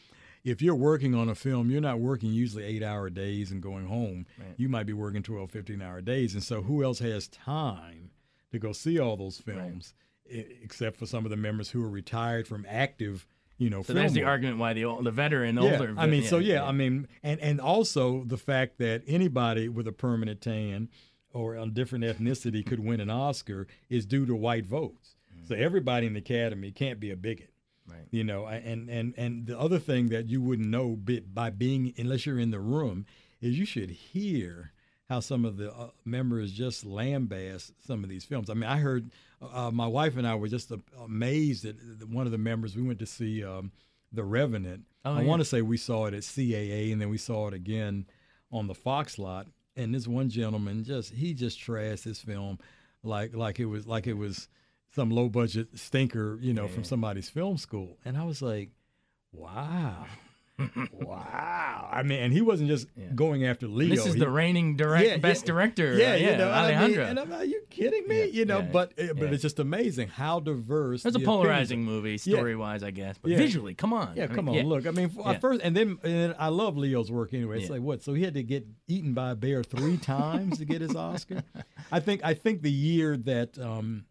if you're working on a film, you're not working usually eight hour days and going home. You might be working 12, 15 hour days. And so who else has time to go see all those films e- except for some of the members who are retired from active, you know, so film there's the argument why the old, the veteran, Yeah, older. I mean, yeah, so yeah, I mean, and and also the fact that anybody with a permanent tan or a different ethnicity could win an Oscar is due to white votes. Mm. So everybody in the Academy can't be a bigot. Right. You know, and and and the other thing that you wouldn't know by being unless you're in the room is you should hear how some of the uh, members just lambast some of these films. I mean, I heard uh, my wife and I were just uh, amazed at one of the members. We went to see um, The Revenant. Oh, I yeah. want to say we saw it at CAA and then we saw it again on the Fox lot, and this one gentleman just he just trashed this film like like it was like it was some low budget stinker, you know, from somebody's film school. And I was like, wow. wow. I mean, and he wasn't just going after Leo. This is He- the reigning direct Yeah, best yeah. director. yeah, uh, you know, I mean, Alejandro. and I'm like, are you kidding me? Yeah, you know, yeah, but uh, but it's just amazing how diverse. That's a polarizing opinions movie, story wise, I guess. But Yeah. visually, come on. Yeah, I mean, come on, look. I mean, Yeah. first, and then and I love Leo's work anyway. It's Yeah. like what? So he had to get eaten by a bear three times to get his Oscar. I think I think the year that um,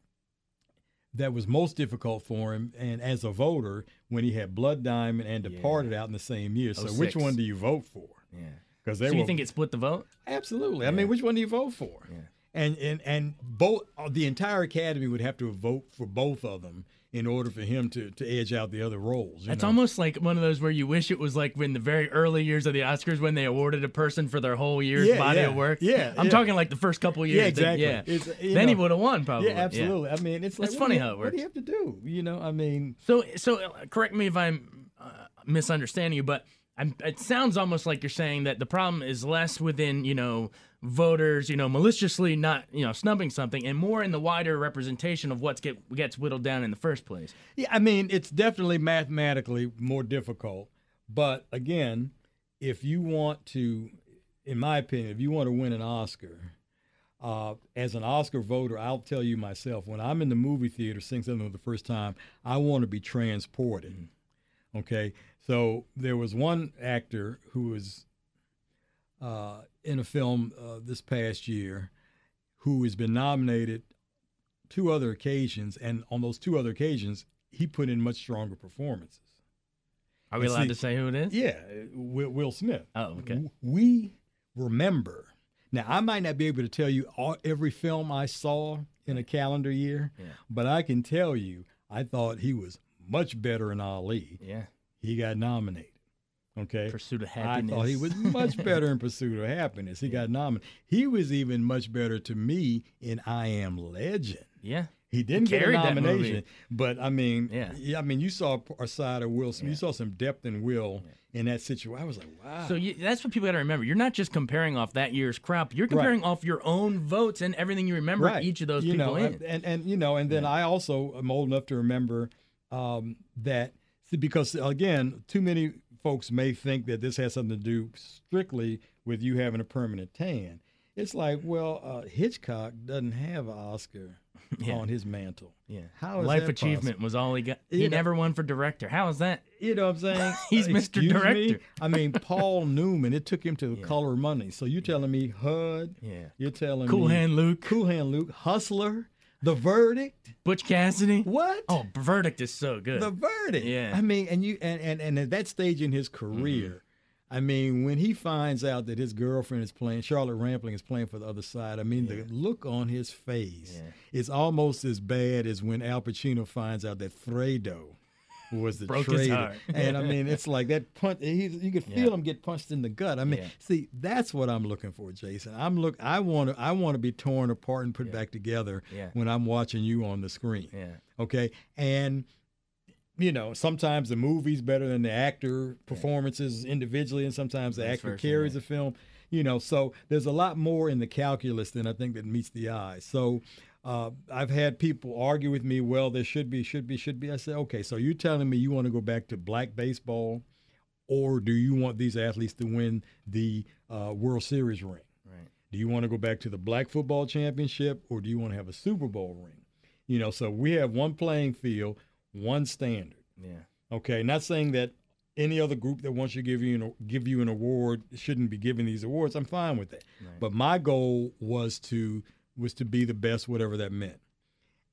that was most difficult for him, and as a voter, when he had Blood Diamond and Yeah. Departed out in the same year. So 06. which one do you vote for? Yeah. Because they So were you think it split the vote? Absolutely. I mean, which one do you vote for? Yeah. And and and both uh, the entire academy would have to vote for both of them in order for him to to edge out the other roles. It's know? almost like one of those where you wish it was like when the very early years of the Oscars when they awarded a person for their whole year's Yeah, body yeah, of work. yeah, I'm yeah. talking like the first couple years. Yeah, that- exactly. yeah. It's, you Then he would have won probably. Yeah, absolutely. I mean, it's like It's funny you- how it works. What do you have to do? You know, I mean, So, so uh, correct me if I'm uh, misunderstanding you, but I'm, it sounds almost like you're saying that the problem is less within you know voters, you know, maliciously not you know snubbing something, and more in the wider representation of what's get gets whittled down in the first place. yeah, I mean, it's definitely mathematically more difficult. But again, if you want to, in my opinion, if you want to win an Oscar, uh, as an Oscar voter, I'll tell you myself, when I'm in the movie theater seeing something for the first time, I want to be transported. Okay, so there was one actor who was uh, in a film uh, this past year who has been nominated two other occasions, and on those two other occasions, he put in much stronger performances. Are we And allowed see- to say who it is? Yeah, Will, Will Smith. Oh, okay. We remember. Now, I might not be able to tell you all, every film I saw in a calendar year, Yeah. but I can tell you I thought he was much better in Ali. Yeah. He got nominated. Okay. Pursuit of Happiness. I thought he was much better in Pursuit of Happiness. He got nominated. He was even much better to me in I Am Legend. Yeah. He didn't get a nomination, but I mean, Yeah. I mean, you saw a side of Will Smith. You saw some depth in Will in that situation. I was like, wow. So you, that's what people got to remember. You're not just comparing off that year's crop. You're comparing off your own votes and everything you remember right. each of those you people know, in. and and you know, and then I also am old enough to remember um, that because again, too many folks may think that this has something to do strictly with you having a permanent tan. It's like, well, uh, Hitchcock doesn't have an Oscar Yeah. on his mantle. yeah. How is Life achievement was all he got. He You know- never won for director. How is that? You know what I'm saying? He's Uh, Mr. excuse me? Director. I mean, Paul Newman. It took him to the Yeah. color money. So you're telling me HUD? Yeah. You're telling Cool me Cool Hand Luke. Cool Hand Luke, Hustler, The Verdict. Butch Cassidy. What? Oh, Verdict is so good. The Verdict. Yeah. I mean, and you and and, and at that stage in his career. Mm-hmm. I mean, when he finds out that his girlfriend is playing, Charlotte Rampling is playing for the other side, I mean, the look on his face Yeah. is almost as bad as when Al Pacino finds out that Fredo was the Broke his traitor. heart. And I mean, it's like that punch. He, you could feel Yeah. him get punched in the gut. I mean, Yeah. see, that's what I'm looking for, Jason. I'm look. I want to. I want to be torn apart and put back together Yeah. when I'm watching you on the screen. yeah. Okay, and you know, sometimes the movie's better than the actor performances individually, and sometimes the actor carries yeah. the film. You know, so there's a lot more in the calculus than I think that meets the eye. So uh, I've had people argue with me. Well, there should be, should be, should be. I said, okay, so you're telling me you want to go back to black baseball, or do you want these athletes to win the uh, World Series ring? Right. Do you want to go back to the black football championship or do you want to have a Super Bowl ring? You know, so we have one playing field, one standard. Yeah. Okay, not saying that any other group that wants to give you an, give you an award shouldn't be giving these awards. I'm fine with that. But my goal was to was to be the best, whatever that meant.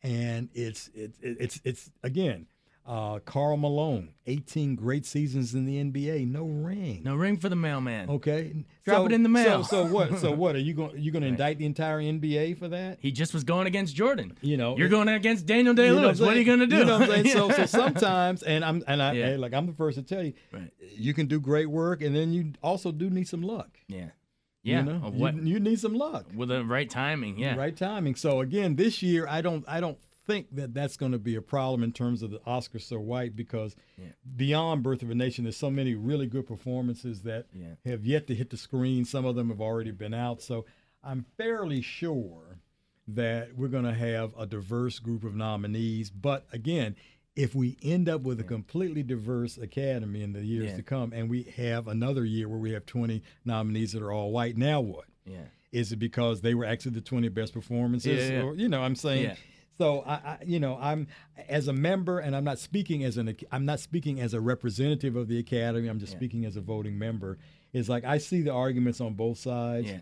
And it's it's it's it's again, uh, Karl Malone, 18 great seasons in the NBA, no ring. No ring for the mailman. Okay, Drop it in the mail. So, so what? So what are you going? You going to indict the entire NBA for that? He just was going against Jordan. You know, You're going against Daniel Day You know Lewis. What, are you going to do? You know what I'm saying? So, so sometimes, and I'm and I Yeah. like I'm the first to tell you, Right. you can do great work, and then you also do need some luck. yeah. Yeah. you, know? of You- you, need some luck, with the right timing. Yeah. right timing. So again, this year I don't I don't think that that's going to be a problem in terms of the Oscars so white because beyond Birth of a Nation, there's so many really good performances that Yeah. have yet to hit the screen. Some of them have already been out. So I'm fairly sure that we're going to have a diverse group of nominees. But again, if we end up with a completely diverse academy in the years Yeah. to come, and we have another year where we have 20 nominees that are all white, now what? Yeah. Is it because they were actually the 20 best performances? Yeah, yeah. Or, you know, I'm saying. Yeah. So I, I, you know, I'm as a member, and I'm not speaking as an, I'm not speaking as a representative of the academy. I'm just speaking as a voting member. Is like I see the arguments on both sides, Yeah.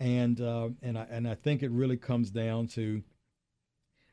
and uh, and I and I think it really comes down to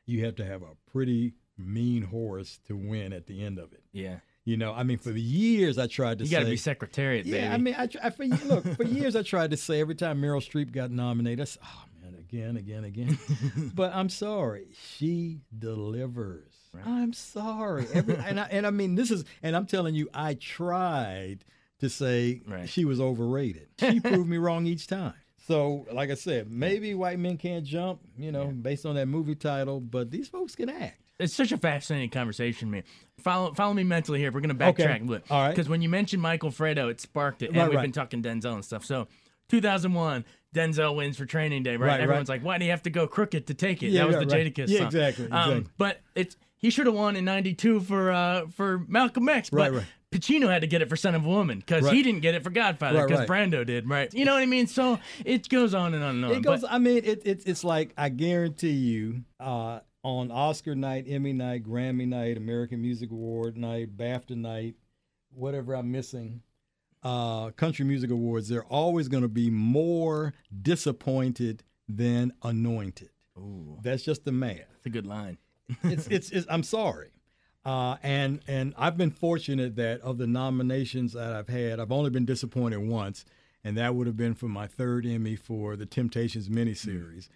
you have to have a pretty mean horse to win at the end of it. Yeah. You know, I mean, for the years I tried to say You got to say, be secretariat, baby. yeah, I mean, I, I for, look for years I tried to say every time Meryl Streep got nominated, I said, oh man, again, again, again. but I'm sorry, she delivers. I'm sorry, every, and I, and I mean this is, and I'm telling you, I tried to say Right. she was overrated. She proved me wrong each time. So, like I said, maybe white men can't jump, you know, based on that movie title, but these folks can act. It's such a fascinating conversation, man. Follow follow me mentally here. We're gonna backtrack Okay. a bit. All right. Because when you mentioned Michael Fredo, it sparked it, and Right, we've right. been talking Denzel and stuff. So, 2001, Denzel wins for Training Day, right? Right, right. Everyone's like, "Why do you have to go crooked to take it?" Yeah, that was right, the right. Jadakiss Yeah, song. exactly, Um, but it's he should have won in '92 for uh for Malcolm X, but Right, right. Pacino had to get it for Scent of a Woman because he didn't get it for Godfather Right, because right. Brando did, right? You know what I mean? So it goes on and on and on. It goes. but- I mean, it, it, it's like I guarantee you, uh, on Oscar night, Emmy night, Grammy night, American Music Award night, BAFTA night, whatever I'm missing, uh, Country Music Awards, they're always going to be more disappointed than anointed. Ooh, That's just the math. that's a good line. It's, it's, it's I'm sorry. Uh, and and I've been fortunate that of the nominations that I've had, I've only been disappointed once, and that would have been for my third Emmy for the Temptations miniseries.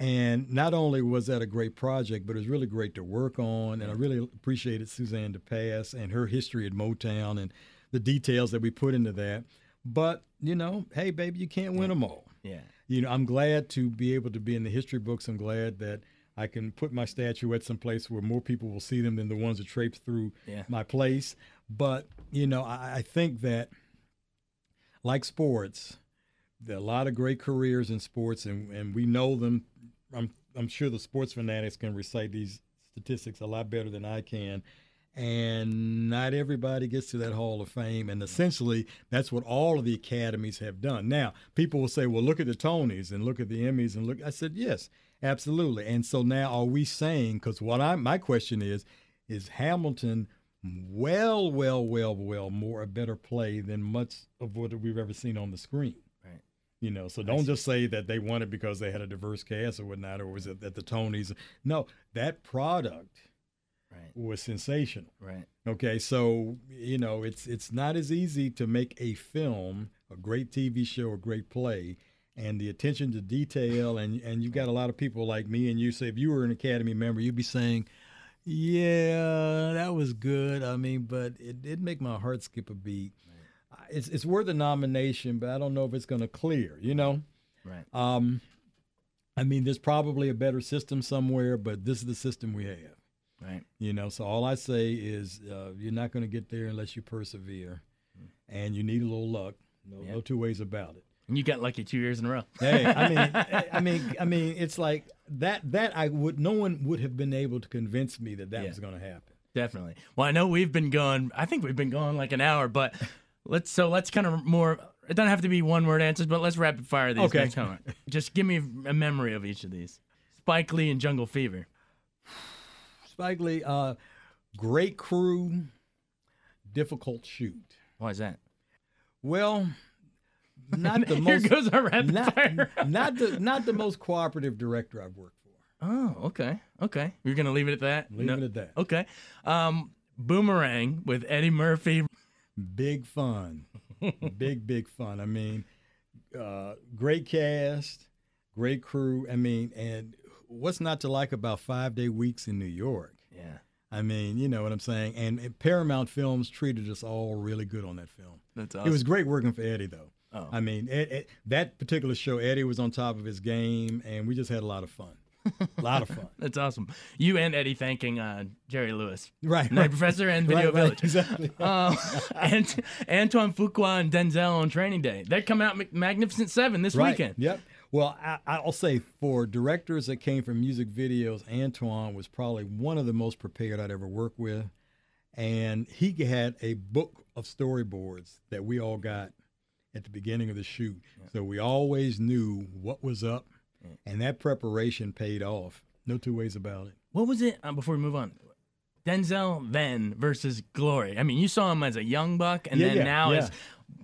And not only was that a great project, but it was really great to work on, and I really appreciated Suzanne de Passe and her history at Motown and the details that we put into that. But you know, hey, baby, you can't win them all Yeah. you know, I'm glad to be able to be in the history books. I'm glad that I can put my statuette someplace where more people will see them than the ones that traipse through Yeah. my place. But you know, I, I think that, like sports, a lot of great careers in sports, and, and we know them. I'm I'm sure the sports fanatics can recite these statistics a lot better than I can. And not everybody gets to that Hall of Fame. And essentially, that's what all of the academies have done. Now, people will say, well, look at the Tonys and look at the Emmys and look. I said, yes, absolutely. And so now are we saying, because what I, my question is, is Hamilton well, well, well, well more a better play than much of what we've ever seen on the screen? You know, so don't just say that they won it because they had a diverse cast or whatnot, or was it at the Tonys? No, that product Right. was sensational. Right. Okay, so you know it's it's not as easy to make a film, a great TV show, a great play, and the attention to detail, and and you've got a lot of people like me and you say if you were an Academy member, you'd be saying, yeah, that was good. I mean, but it did make my heart skip a beat. It's it's worth a nomination, but I don't know if it's going to clear. You know. Right. Um, I mean, there's probably a better system somewhere, but this is the system we have. Right. You know, so all I say is uh, you're not going to get there unless you persevere, and you need a little luck. No, no two ways about it. And you got lucky two years in a row. Hey, I mean, I mean, I mean, it's like that. That I would. No one would have been able to convince me that that Yeah. was going to happen. Definitely. Well, I know we've been going. I think we've been going like an hour, but let's so let's kind of more. It doesn't have to be one word answers, but let's rapid fire these. Okay. Just give me a memory of each of these. Spike Lee and Jungle Fever. Spike Lee, uh, great crew, difficult shoot. Why is that? Well, not the Here most. goes our rapid not, fire. not the not the most cooperative director I've worked for. Oh, okay, okay. You're gonna leave it at that. Leave No- it at that. Okay. Um, Boomerang with Eddie Murphy. Big fun, big big fun. I mean, uh, great cast, great crew. I mean, and what's not to like about five day weeks in New York? Yeah, I mean, you know what I'm saying. And, and Paramount Films treated us all really good on that film. that's awesome. It was great working for Eddie, though. Oh. I mean, Ed, Ed- that particular show, Eddie was on top of his game, and we just had a lot of fun. A lot of fun. That's awesome. You and Eddie thanking uh, Jerry Lewis, Right, Night right. Professor, and Video right, Village. exactly. Uh, and Antoine Fuqua and Denzel on Training Day. They're coming out Magnificent Seven this Right. weekend. Yep. Well, I, I'll say for directors that came from music videos, Antoine was probably one of the most prepared I'd ever worked with. And he had a book of storyboards that we all got at the beginning of the shoot. So we always knew what was up, and that preparation paid off. No two ways about it. What was it uh, before we move on? Denzel then versus Glory. I mean, you saw him as a young buck, and Yeah, then yeah, now yeah. as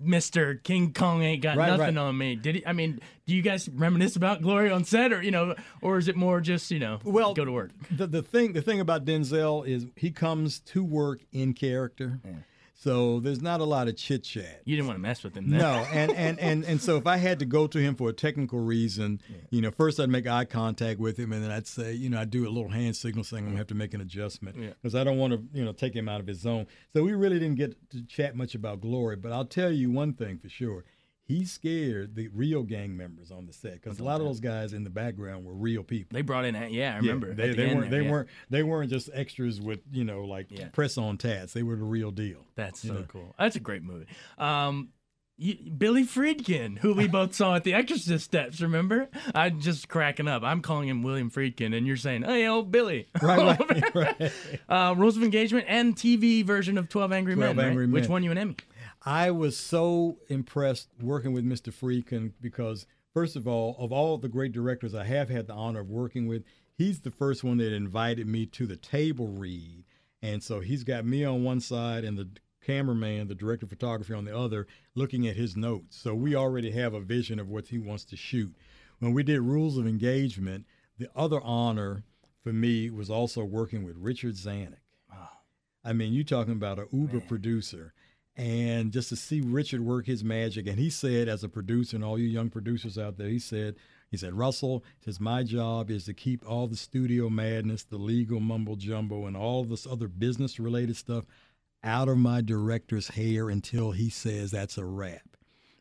Mr. King Kong ain't got Right, nothing right. on me. Did he? I mean, do you guys reminisce about Glory on set, or you know, or is it more just you know, Well, go to work? The the thing the thing about Denzel is he comes to work in character, so there's not a lot of chit chat. You didn't want to mess with him. Then. No, and, and and and so if I had to go to him for a technical reason, you know, first I'd make eye contact with him, and then I'd say, you know, I'd do a little hand signal saying I'm gonna have to make an adjustment Yeah. because I don't want to, you know, take him out of his zone. So we really didn't get to chat much about Glory, but I'll tell you one thing for sure. He scared the real gang members on the set because a lot of those guys in the background were real people. They brought in. Yeah, I remember. Yeah, they, the they weren't. there, They yeah. weren't. They weren't just extras with you know like Yeah. press on tats. They were the real deal. That's so know. cool. That's a great movie. Um, you, Billy Friedkin, who we both saw at the Exorcist steps, remember? I'm just cracking up. I'm calling him William Friedkin, and you're saying, "Hey, old Billy." Right, right, right. uh, Rules of Engagement and TV version of Twelve Angry 12 Men. right? Angry Which Men. won you an Emmy? I was so impressed working with Mr. Friedkin because, first of all, of all the great directors I have had the honor of working with, he's the first one that invited me to the table read. And so he's got me on one side and the cameraman, the director of photography on the other, looking at his notes. So we already have a vision of what he wants to shoot. When we did Rules of Engagement, the other honor for me was also working with Richard Zanuck. I mean, you're talking about an uber producer, and just to see Richard work his magic. And he said, as a producer, and all you young producers out there, he said, he said, Russell, says my job is to keep all the studio madness, the legal mumbo jumbo, and all this other business related stuff out of my director's hair until he says that's a wrap.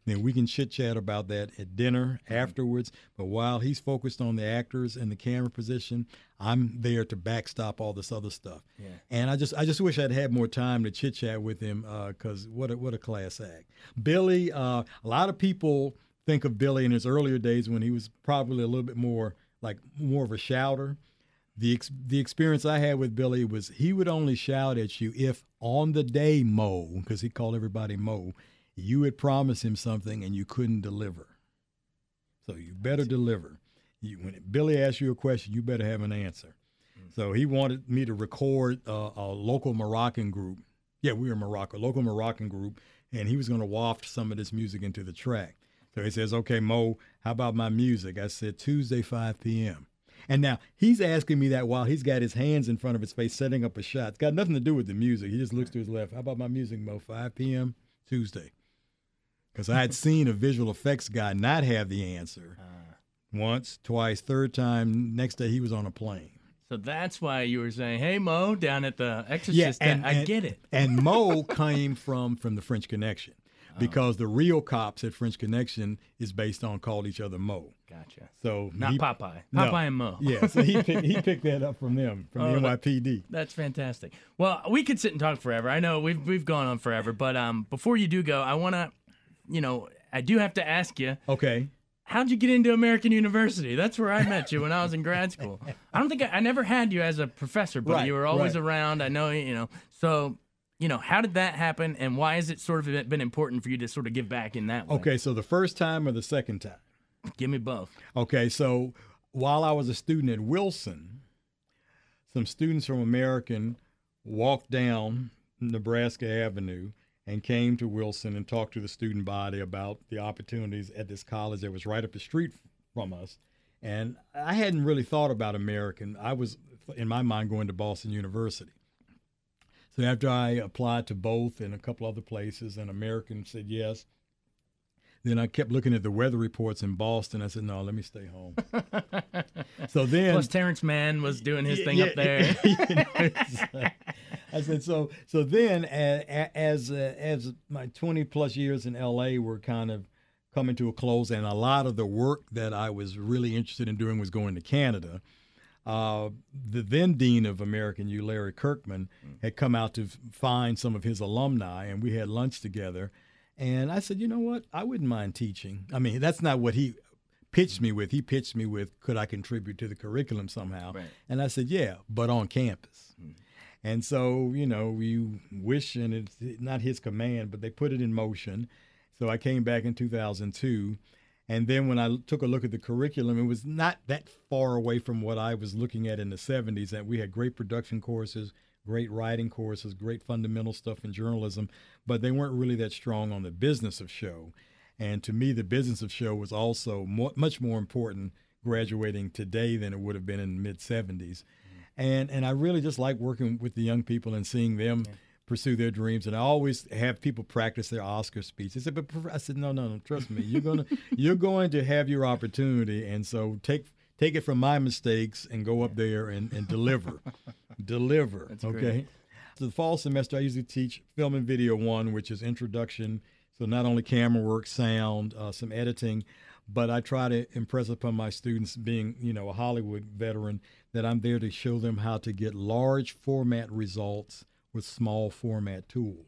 Then we can chit chat about that at dinner afterwards. But while he's focused on the actors and the camera position, I'm there to backstop all this other stuff. Yeah. And I just I just wish I'd had more time to chit chat with him because what a, what a class act. Billy, uh, a lot of people think of Billy in his earlier days when he was probably a little bit more like more of a shouter. The ex- the experience I had with Billy was he would only shout at you if on the day Mo, because he called everybody Mo, you had promised him something and you couldn't deliver. So you better deliver. You, when Billy asks you a question, you better have an answer. So he wanted me to record uh, a local Moroccan group. Yeah, we were in Morocco, local Moroccan group, and he was going to waft some of this music into the track. So he says, "Okay, Mo, how about my music?" I said, "Tuesday, 5 p.m." And now he's asking me that while he's got his hands in front of his face, setting up a shot. It's got nothing to do with the music. He just looks to his left. How about my music, Mo? 5 p.m. Tuesday. Because I had seen a visual effects guy not have the answer once, twice, third time. Next day, he was on a plane. So that's why you were saying, "Hey, Mo," down at the Exorcist. Yeah, and, I and- get it. And Mo came from from the French Connection, because the real cops at French Connection is based on called each other Mo. Gotcha. So Not he- Popeye. No. Popeye and Mo. Yeah, so he picked, he picked that up from them from Oh, the that- NYPD. That's fantastic. Well, we could sit and talk forever. I know we've we've gone on forever, but um, before you do go, I want to, you know, I do have to ask you, Okay. how'd you get into American University? That's where I met you when I was in grad school. I don't think I, I never had you as a professor, but Right, you were always right. around. I know you know. So, you know, how did that happen, and why has it sort of been important for you to sort of give back in that way? Okay, so the first time or the second time? give me both. Okay, so while I was a student at Wilson, some students from American walked down Nebraska Avenue and came to Wilson and talked to the student body about the opportunities at this college that was right up the street from us. And I hadn't really thought about American. I was, in my mind, going to Boston University. So after I applied to both and a couple other places, and American said yes, then I kept looking at the weather reports in Boston. I said, no, let me stay home. so then, Plus, Terrence Mann was doing his thing yeah, up there. you know, like- I said so. So then, as uh, as my twenty plus years in L.A. were kind of coming to a close, and a lot of the work that I was really interested in doing was going to Canada. uh, the then dean of American U, Larry Kirkman, had come out to find some of his alumni, and we had lunch together. And I said, you know what? I wouldn't mind teaching. I mean, that's not what he pitched me with. He pitched me with, could I contribute to the curriculum somehow? Right. And I said, yeah, but on campus. Mm-hmm. And so, you know, we wish, and it's not his command, but they put it in motion. So I came back in 2002. And then when I took a look at the curriculum, it was not that far away from what I was looking at in the 70s. That we had great production courses, great writing courses, great fundamental stuff in journalism, but they weren't really that strong on the business of show. And to me, the business of show was also mo- much more important graduating today than it would have been in the mid 70s. And and I really just like working with the young people and seeing them pursue their dreams. And I always have people practice their Oscar speech. They said, but I said, no, no, no, trust me, you're gonna you're going to have your opportunity. And so take take it from my mistakes and go up there and, and deliver, deliver. That's okay. great. So the fall semester, I usually teach film and video one, which is introduction. So not only camera work, sound, uh, some editing, but I try to impress upon my students, being you know a Hollywood veteran, that I'm there to show them how to get large format results with small format tools.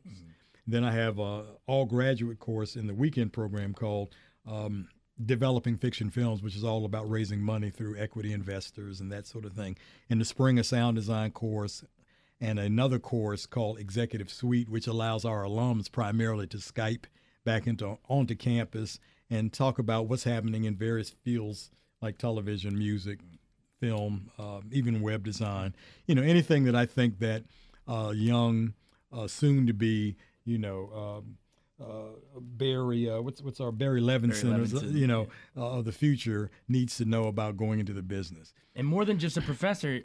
Then I have a all graduate course in the weekend program called um, Developing Fiction Films, which is all about raising money through equity investors and that sort of thing. In the spring, a sound design course, and another course called Executive Suite, which allows our alums primarily to Skype back into onto campus and talk about what's happening in various fields like television, music, film, uh, even web design. You know, anything that I think that uh, young, uh, soon to be, you know. Uh, Barry, uh, what's what's our Barry Levinson, uh, Levinson, you know, uh, of the future needs to know about going into the business. And more than just a professor,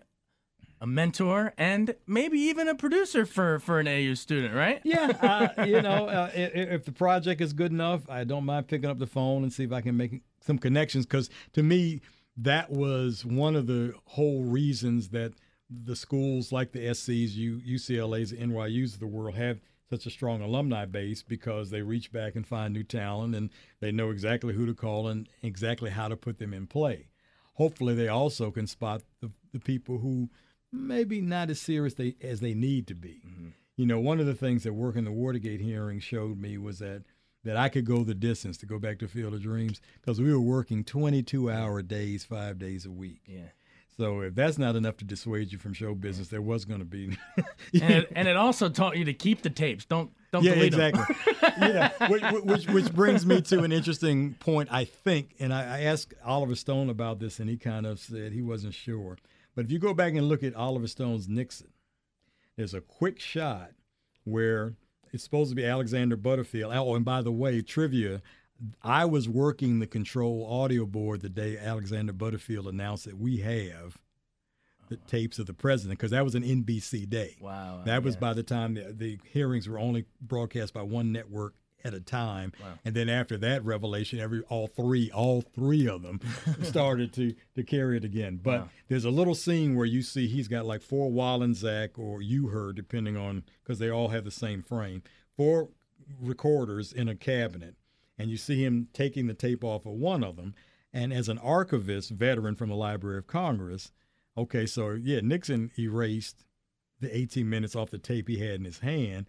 a mentor, and maybe even a producer for for an AU student, right? Yeah, uh, you know, uh, if, if the project is good enough, I don't mind picking up the phone and see if I can make some connections. Because to me, that was one of the whole reasons that the schools like the SCs, U, UCLA's, NYU's of the world have such a strong alumni base because they reach back and find new talent and they know exactly who to call and exactly how to put them in play. Hopefully, they also can spot the, the people who maybe not as serious they, as they need to be. Mm-hmm. You know, one of the things that working the Watergate hearing showed me was that that I could go the distance to go back to Field of Dreams because we were working 22 hour days, five days a week. Yeah. So if that's not enough to dissuade you from show business, there was going to be. And it, and it also taught you to keep the tapes. Don't don't yeah, delete exactly. yeah, which, which which brings me to an interesting point, I think, and I, I asked Oliver Stone about this, and he kind of said he wasn't sure. But if you go back and look at Oliver Stone's Nixon, there's a quick shot where it's supposed to be Alexander Butterfield. Oh, and by the way, trivia. I was working the control audio board the day Alexander Butterfield announced that we have the uh-huh. tapes of the president because that was an NBC day. Wow. Uh, that was yeah. by the time the, the hearings were only broadcast by one network at a time, Wow. and then after that revelation, every all three, all three of them started to to carry it again. But Wow. there's a little scene where you see he's got like four Wollensak or you heard, depending on because they all have the same frame, four recorders in a cabinet, and you see him taking the tape off of one of them. And as an archivist, veteran from the Library of Congress, okay, so yeah, Nixon erased the 18 minutes off the tape he had in his hand,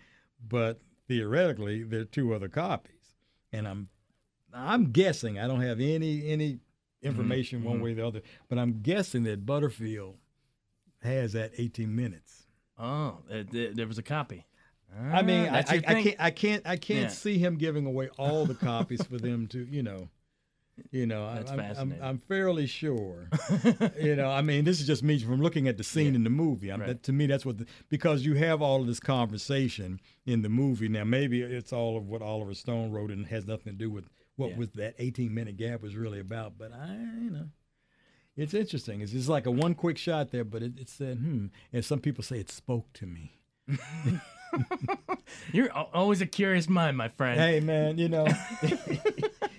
but theoretically there are two other copies. And I'm I'm guessing, I don't have any any mm-hmm, information one mm-hmm. way or the other, but I'm guessing that Butterfield has that 18 minutes. Oh, there was a copy. I mean, Ah, I, I, I can't I can't I can't Yeah. see him giving away all the copies for them to, you know. You know, I- That's I'm, I'm, fascinating. I'm fairly sure. you know, I mean, this is just me from looking at the scene in the movie. I'm, Right. that, to me, that's what the, because you have all of this conversation in the movie. Now, maybe it's all of what Oliver Stone wrote and has nothing to do with what Yeah. with that 18 minute gap was really about. But I, you know, it's interesting. It's just like a one quick shot there, but it, it said, hmm. And some people say it spoke to me. You're always a curious mind, my friend. Hey man, you know,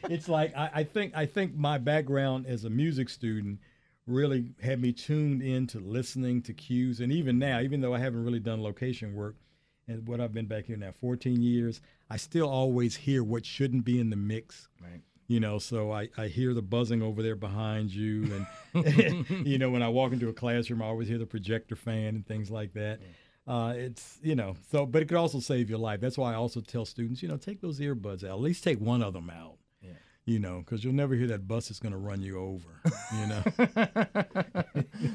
it's like I, I think I think my background as a music student really had me tuned into listening to cues, and even now, even though I haven't really done location work, and what I've been back here now 14 years, I still always hear what shouldn't be in the mix. Right. you know so I, I hear the buzzing over there behind you and you know when i walk into a classroom i always hear the projector fan and things like that uh, it's you know so but it could also save your life that's why i also tell students you know take those earbuds out at least take one of them out you know, because you'll never hear that bus is going to run you over. You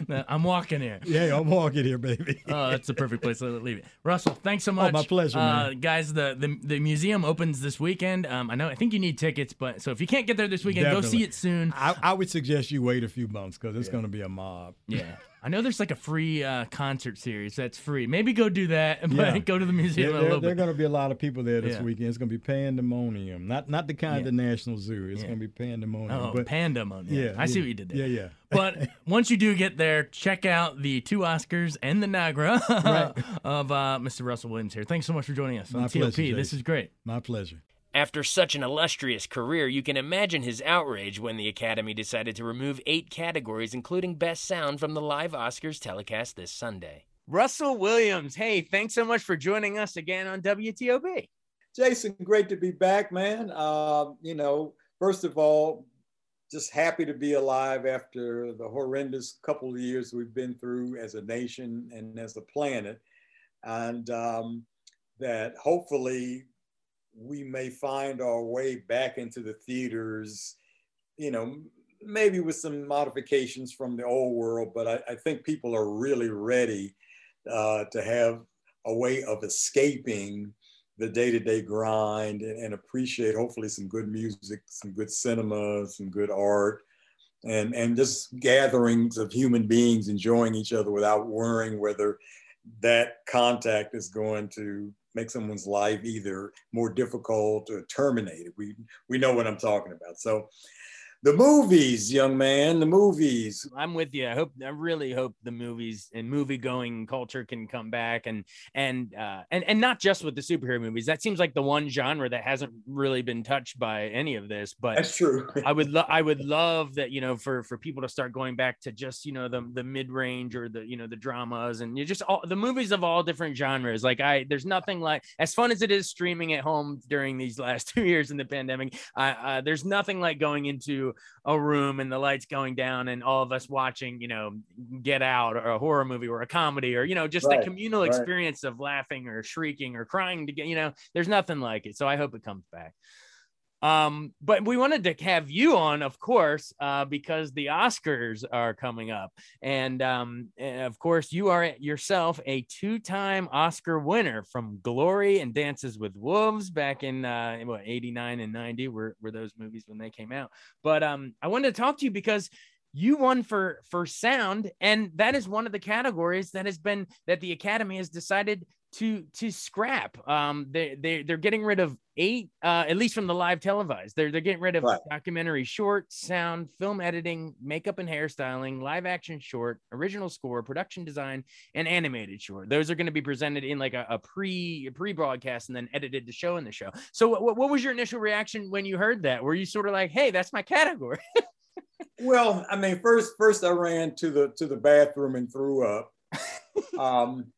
know, I'm walking here. Yeah, I'm walking here, baby. oh, that's the perfect place to leave it. Russell, thanks so much. Oh, my pleasure, uh, guys. The, the the museum opens this weekend. Um, I know. I think you need tickets, but so if you can't get there this weekend, Definitely. go see it soon. I, I would suggest you wait a few months because it's yeah. going to be a mob. Yeah. I know there's like a free uh, concert series that's free. Maybe go do that, but yeah. go to the museum yeah, there, a little There are going to be a lot of people there this yeah. weekend. It's going to be pandemonium, not not the kind yeah. of National Zoo. It's going to be pandemonium. Oh, but, pandemonium. Yeah, I see what you did there. Yeah, yeah. but once you do get there, check out the two Oscars and the Nagra right. of uh, Mr. Russell Williams here. Thanks so much for joining us on My TLP. Pleasure, this is great. My pleasure. After such an illustrious career, you can imagine his outrage when the Academy decided to remove eight categories, including Best Sound, from the live Oscars telecast this Sunday. Russell Williams, hey, thanks so much for joining us again on WTOP. Jason, great to be back, man. Uh, you know, first of all, just happy to be alive after the horrendous couple of years we've been through as a nation and as a planet. And um, that hopefully we may find our way back into the theaters, you know, maybe with some modifications from the old world, but I, I think people are really ready uh, to have a way of escaping the day-to-day grind and, and, appreciate hopefully some good music, some good cinema, some good art, and, and just gatherings of human beings enjoying each other without worrying whether that contact is going to make someone's life either more difficult or terminated. We we know what I'm talking about. So the movies, young man, the movies. I'm with you. I hope, I really hope the movies and movie going culture can come back and, and, uh, and, and not just with the superhero movies. That seems like the one genre that hasn't really been touched by any of this, but that's true. I would, lo- I would love that, you know, for, for people to start going back to just, you know, the, the mid range or the, you know, the dramas and you just all the movies of all different genres. Like I, there's nothing like as fun as it is streaming at home during these last two years in the pandemic. I, uh, there's nothing like going into, a room and the lights going down and all of us watching, you know, Get Out or a horror movie or a comedy or, you know, just right, the communal right. experience of laughing or shrieking or crying to get, you know, there's nothing like it. So I hope it comes back. Um, but we wanted to have you on, of course, uh, because the Oscars are coming up, and, um, and of course, you are yourself a two-time Oscar winner from Glory and Dances with Wolves back in uh, what '89 and '90 were were those movies when they came out. But um, I wanted to talk to you because you won for for sound and that is one of the categories that has been that the academy has decided to to scrap. Um, they they they're getting rid of eight, uh, at least from the live televised. They're they're getting rid of right. documentary, short, sound, film editing, makeup and hairstyling, live action short, original score, production design, and animated short. Those are going to be presented in like a, a pre pre broadcast and then edited to show in the show. So what what was your initial reaction when you heard that? Were you sort of like, hey, that's my category? well, I mean, first first I ran to the to the bathroom and threw up. Um,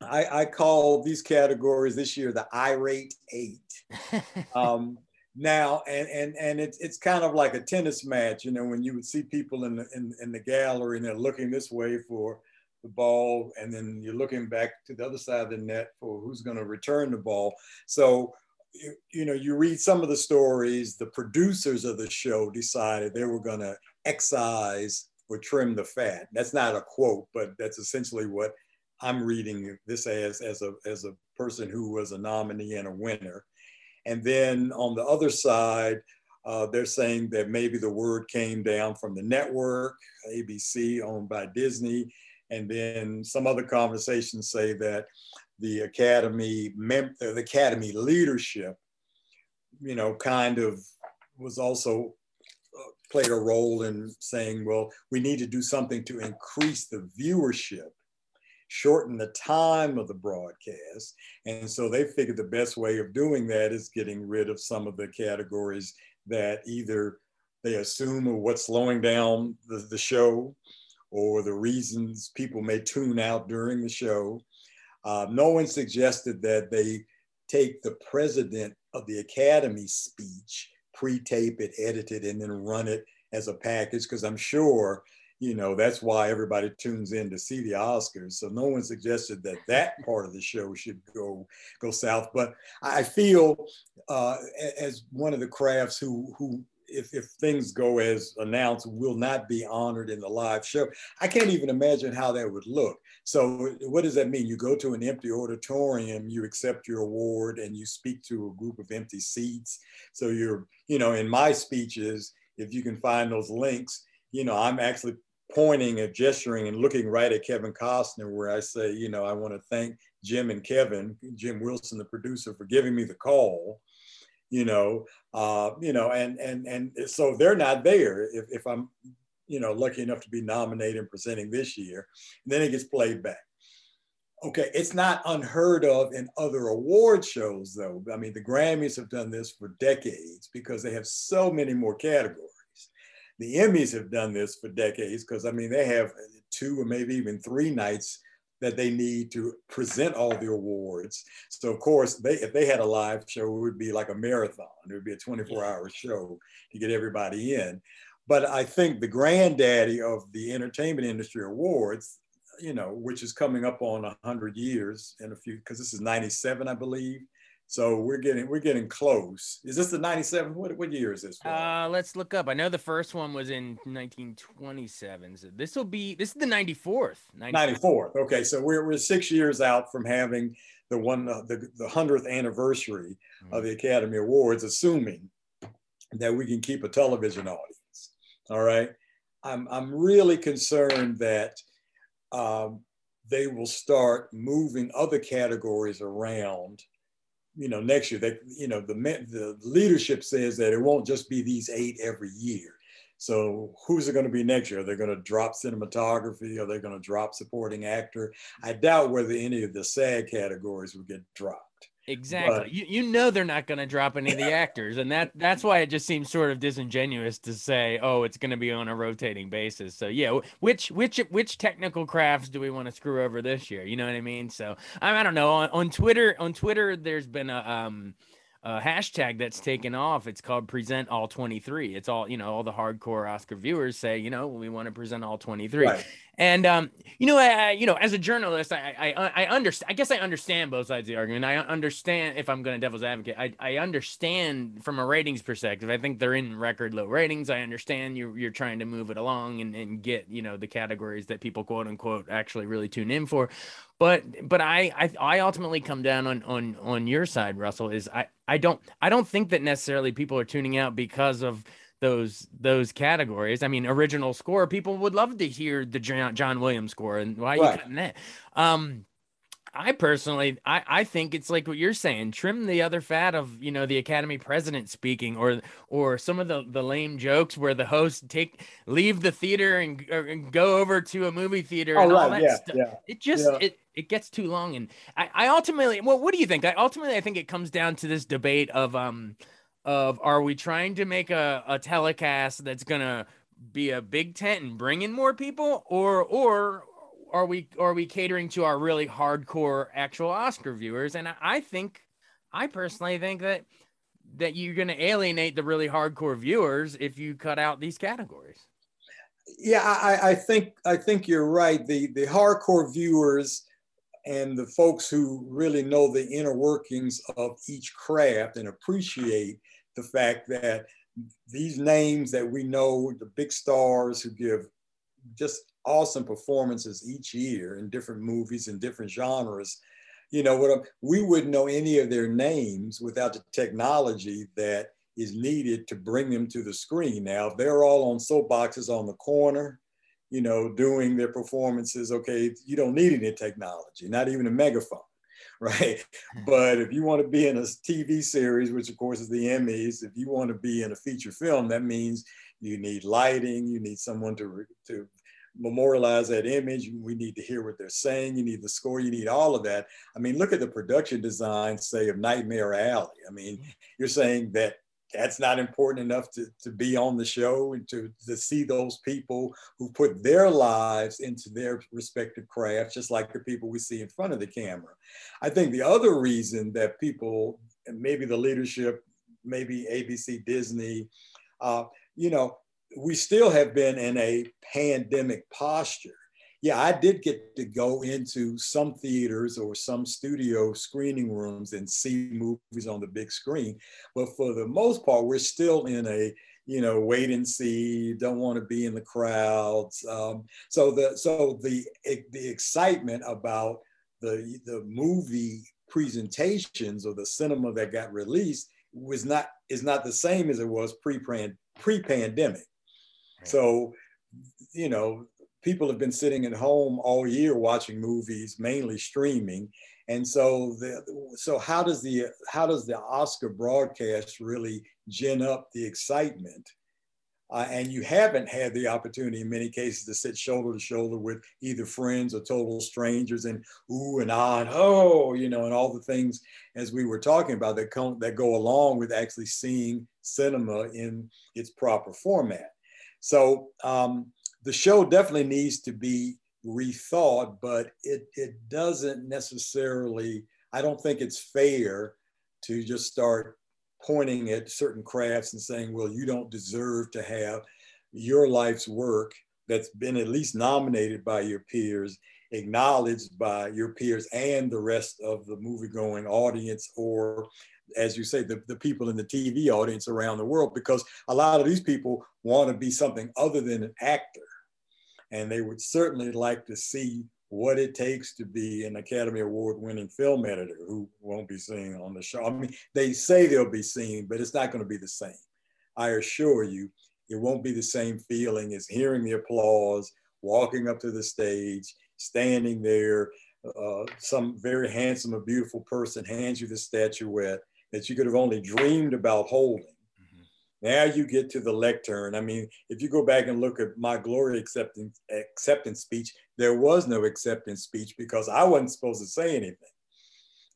I, I call these categories this year the irate eight. um, now, and and and it's it's kind of like a tennis match, you know, when you would see people in the in, in the gallery and they're looking this way for the ball, and then you're looking back to the other side of the net for who's going to return the ball. So you, you, know, you read some of the stories, the producers of the show decided they were going to excise or trim the fat. That's not a quote, but that's essentially what I'm reading this as, as, a, as a person who was a nominee and a winner. And then on the other side, uh, they're saying that maybe the word came down from the network, ABC, owned by Disney. And then some other conversations say that the Academy, mem- the Academy leadership, you know, kind of was also uh, played a role in saying, well, we need to do something to increase the viewership shorten the time of the broadcast. And so they figured the best way of doing that is getting rid of some of the categories that either they assume are what's slowing down the, the show or the reasons people may tune out during the show. Uh, no one suggested that they take the president of the Academy speech, pre-tape it, edit it, and then run it as a package because I'm sure you know that's why everybody tunes in to see the Oscars. So no one suggested that that part of the show should go go south. But I feel uh, as one of the crafts who who if, if things go as announced, will not be honored in the live show. I can't even imagine how that would look. So, what does that mean? You go to an empty auditorium, you accept your award, and you speak to a group of empty seats. So, you're, you know, in my speeches, if you can find those links, you know, I'm actually pointing and gesturing and looking right at Kevin Costner, where I say, you know, I want to thank Jim and Kevin, Jim Wilson, the producer, for giving me the call. You know, uh, you know, and and and so they're not there if, if I'm, you know, lucky enough to be nominated and presenting this year. And then it gets played back. Okay, it's not unheard of in other award shows, though. I mean, the Grammys have done this for decades because they have so many more categories. The Emmys have done this for decades because I mean they have two or maybe even three nights that they need to present all the awards. So of course, they if they had a live show, it would be like a marathon. It would be a 24-hour show to get everybody in. But I think the granddaddy of the entertainment industry awards, you know, which is coming up on 100 years in a few, because this is 97, I believe. So we're getting we're getting close. Is this the 97? What what year is this? Uh let's look up. I know the first one was in 1927. So this will be this is the 94th. 94th. 94th. Okay, so we're we're 6 years out from having the one uh, the the 100th anniversary mm-hmm. of the Academy Awards assuming that we can keep a television audience. All right? I'm I'm really concerned that um, they will start moving other categories around you know, next year, that, you know, the, the leadership says that it won't just be these eight every year. So who's it going to be next year? Are they going to drop cinematography? Are they going to drop supporting actor? I doubt whether any of the SAG categories will get dropped. Exactly. But, you, you know they're not going to drop any of the actors, and that that's why it just seems sort of disingenuous to say, oh, it's going to be on a rotating basis. So yeah, which which which technical crafts do we want to screw over this year? You know what I mean? So I, I don't know. On, on Twitter, on Twitter, there's been a um a hashtag that's taken off. It's called Present All 23. It's all, you know, all the hardcore Oscar viewers say, you know, we want to present all 23. Right. And um, you know, I, you know, as a journalist, I I I understand. I guess I understand both sides of the argument. I understand if I'm going to devil's advocate. I I understand from a ratings perspective. I think they're in record low ratings. I understand you're you're trying to move it along and and get you know the categories that people quote unquote actually really tune in for. But but I I I ultimately come down on on on your side, Russell. Is I I don't I don't think that necessarily people are tuning out because of those those categories. I mean, original score. People would love to hear the John Williams score, and why are right. you cutting that? Um, I personally, I, I think it's like what you're saying. Trim the other fat of you know the Academy president speaking, or or some of the the lame jokes where the host take leave the theater and, and go over to a movie theater oh, and right. all that yeah, stuff. Yeah. It just yeah. it it gets too long, and I, I ultimately, well, what do you think? I ultimately I think it comes down to this debate of um of are we trying to make a, a telecast that's gonna be a big tent and bring in more people? Or or are we are we catering to our really hardcore actual oscar viewers? And i, think i personally think that that you're going to alienate the really hardcore viewers if you cut out these categories. Yeah I, I think i think you're right. The the hardcore viewers and the folks who really know the inner workings of each craft and appreciate the fact that these names that we know, the big stars who give just awesome performances each year in different movies and different genres, you know, what we wouldn't know any of their names without the technology that is needed to bring them to the screen. Now, if they're all on soapboxes on the corner, you know, doing their performances, okay, you don't need any technology, not even a megaphone. right? But if you want to be in a TV series, which of course is the Emmys, if you want to be in a feature film, that means you need lighting, you need someone to, to memorialize that image. We need to hear what they're saying. You need the score. You need all of that. I mean, look at the production design, say, of Nightmare Alley. I mean, mm. you're saying that that's not important enough to, to be on the show and to, to see those people who put their lives into their respective crafts, just like the people we see in front of the camera. I think the other reason that people, and maybe the leadership maybe ABC, Disney. Uh, you know, we still have been in a pandemic posture. Yeah, I did get to go into some theaters or some studio screening rooms and see movies on the big screen. But for the most part, we're still in a you know wait and see don't want to be in the crowds um, so the so the the excitement about the the movie presentations or the cinema that got released was not is not the same as it was pre pre pandemic. So, you know, people have been sitting at home all year watching movies, mainly streaming, and so the so how does the how does the Oscar broadcast really gin up the excitement? Uh, and you haven't had the opportunity in many cases to sit shoulder to shoulder with either friends or total strangers and ooh and ah and oh, you know, and all the things as we were talking about that come that go along with actually seeing cinema in its proper format. So um, the show definitely needs to be rethought, but it it doesn't necessarily. I don't think it's fair to just start pointing at certain crafts and saying, well, you don't deserve to have your life's work that's been at least nominated by your peers, acknowledged by your peers and the rest of the movie going audience, or as you say, the, the people in the TV audience around the world, because a lot of these people want to be something other than an actor. And they would certainly like to see what it takes to be an Academy Award winning film editor who won't be seen on the show. I mean, they say they'll be seen, but it's not going to be the same. I assure you, it won't be the same feeling as hearing the applause, walking up to the stage, standing there. Uh, some very handsome or beautiful person hands you the statuette that you could have only dreamed about holding mm-hmm. now you get to the lectern. I mean, if you go back and look at my glory acceptance acceptance speech, there was no acceptance speech because I wasn't supposed to say anything.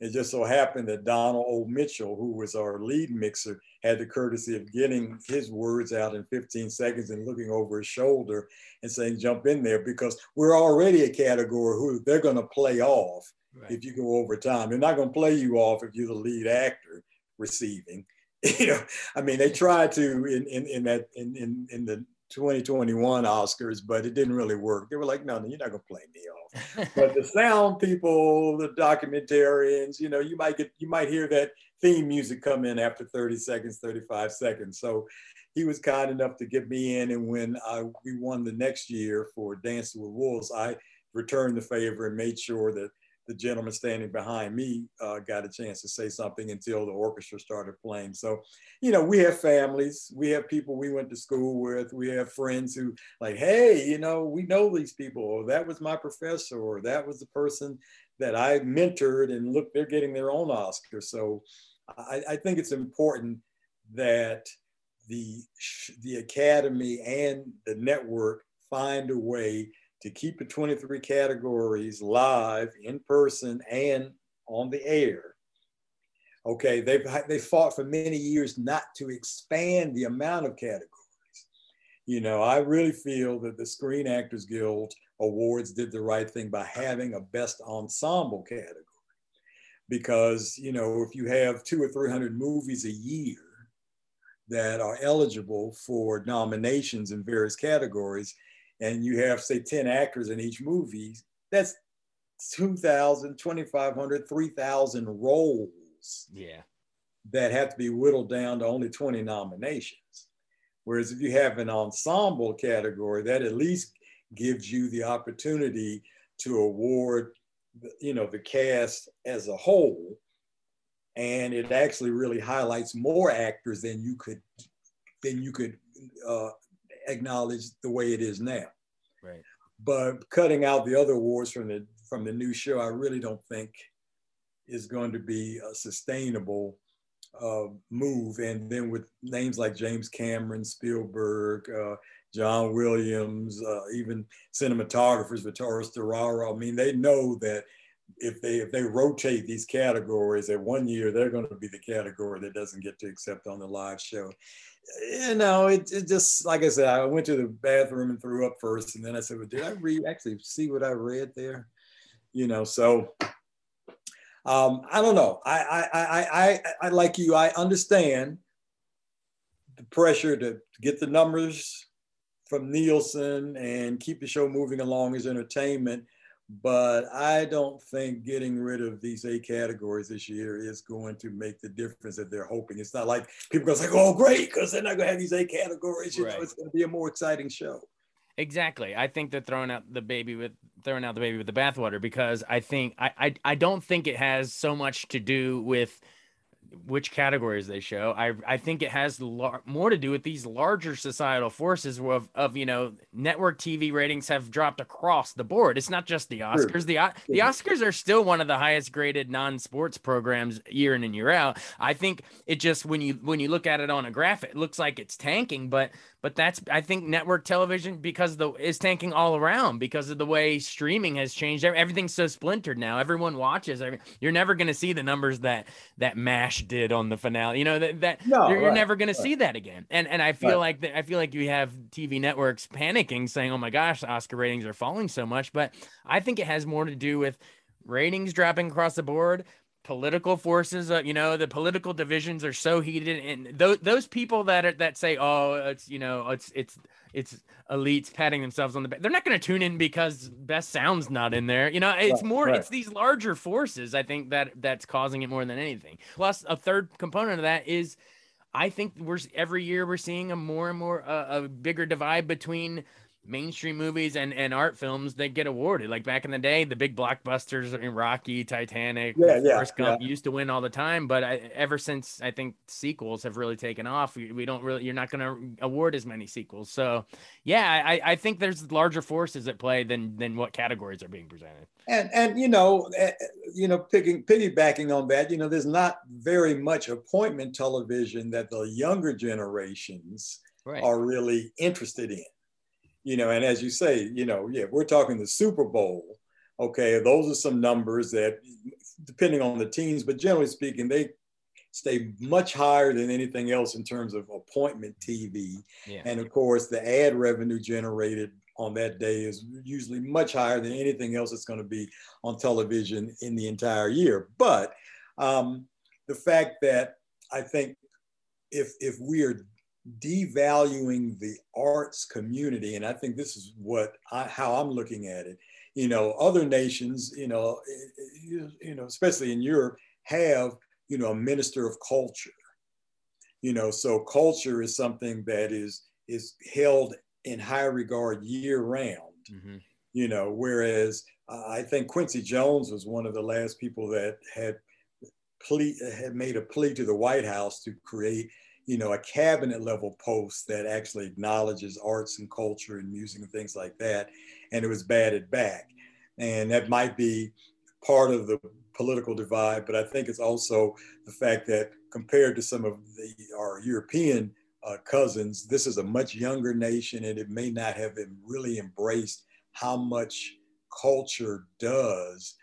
It just so happened that Donald O. Mitchell, who was our lead mixer, had the courtesy of getting his words out in 15 seconds and looking over his shoulder and saying, jump in there because we're already a category who they're going to play off right. if you go over time. They're not going to play you off if you're the lead actor receiving. you know, I mean, they tried to in in, in that in, in in the 2021 Oscars, but it didn't really work. They were like, no, no, you're not gonna play me off. but the sound people, the documentarians, you know, you might get you might hear that theme music come in after 30 seconds, 35 seconds. So he was kind enough to get me in. And when I, we won the next year for Dancing with Wolves, I returned the favor and made sure that the gentleman standing behind me uh, got a chance to say something until the orchestra started playing. So, you know, we have families, we have people we went to school with, we have friends who like, hey, you know, we know these people, or that was my professor, or that was the person that I mentored, and look, they're getting their own Oscar. So, I, I think it's important that the the academy and the network find a way to keep the 23 categories live in person and on the air. Okay, they've, they fought for many years not to expand the amount of categories. You know, I really feel that the Screen Actors Guild Awards did the right thing by having a best ensemble category. Because, you know, if you have two or 300 movies a year that are eligible for nominations in various categories, and you have say 10 actors in each movie that's 2000 2500 3000 roles yeah. that have to be whittled down to only 20 nominations. Whereas if you have an ensemble category that at least gives you the opportunity to award you know the cast as a whole and it actually really highlights more actors than you could than you could uh, acknowledge the way it is now. Right. But cutting out the other awards from the from the new show, I really don't think is going to be a sustainable uh, move. And then with names like James Cameron, Spielberg, uh, John Williams, uh, even cinematographers, Vittorio Storaro, I mean, they know that if they if they rotate these categories, that one year they're going to be the category that doesn't get to accept on the live show you know, it, it just like I said, I went to the bathroom and threw up first, and then I said, "Well, did I read actually see what I read there?" You know, so um, I don't know. I, I I I I like you. I understand the pressure to get the numbers from Nielsen and keep the show moving along as entertainment. But I don't think getting rid of these eight categories this year is going to make the difference that they're hoping. It's not like people to say, oh, great, because they're not going to have these eight categories. You right. know, it's going to be a more exciting show. Exactly. I think they're throwing out the baby with throwing out the baby with the bathwater because I think I, I I don't think it has so much to do with which categories they show. I I think it has lar- more to do with these larger societal forces of of you know network TV ratings have dropped across the board. It's not just the Oscars. The the Oscars are still one of the highest graded non-sports programs year in and year out. I think it just when you when you look at it on a graph, it looks like it's tanking, but but that's I think network television because the is tanking all around because of the way streaming has changed. Everything's so splintered now. Everyone watches. I mean, You're never going to see the numbers that that Mash did on the finale. You know that that no, you're, right, you're, never going right. to see that again. And and I feel right. like that I feel like you have TV networks panicking, saying, "Oh my gosh, Oscar ratings are falling so much." But I think it has more to do with ratings dropping across the board political forces uh, you know the political divisions are so heated and those those people that are that say oh it's you know it's it's it's elites patting themselves on the back they're not going to tune in because best sound's not in there you know it's right, more right. it's these larger forces i think that that's causing it more than anything plus a third component of that is i think we're every year we're seeing a more and more uh, a bigger divide between mainstream movies and, and art films that get awarded. Like back in the day, the big blockbusters Rocky, Titanic, yeah, yeah, Forrest Gump yeah. used to win all the time. But I, ever since I think sequels have really taken off, we, we don't really, you're not going to award as many sequels. So yeah, I, I think there's larger forces at play than, than what categories are being presented. And, and, you know, eh, you know, picking, piggybacking on that, you know, there's not very much appointment television that the younger generations right. are really interested in you know, and as you say, you know, yeah, we're talking the Super Bowl. Okay, those are some numbers that, depending on the teams, but generally speaking, they stay much higher than anything else in terms of appointment TV. Yeah. And of course, the ad revenue generated on that day is usually much higher than anything else that's going to be on television in the entire year. But um, the fact that I think if if we are devaluing the arts community. And i think this is what I, how i'm looking at it. You know other nations you know you, know especially in europe have you know a minister of culture. You know so culture is something that is is held in high regard year round. Mm-hmm. you know whereas uh, i think quincy jones was one of the last people that had plea had made a plea to the white house to create you know, a cabinet level post that actually acknowledges arts and culture and music and things like that. And it was batted back. And that might be part of the political divide, but I think it's also the fact that compared to some of the, our European uh, cousins, this is a much younger nation and it may not have really embraced how much culture does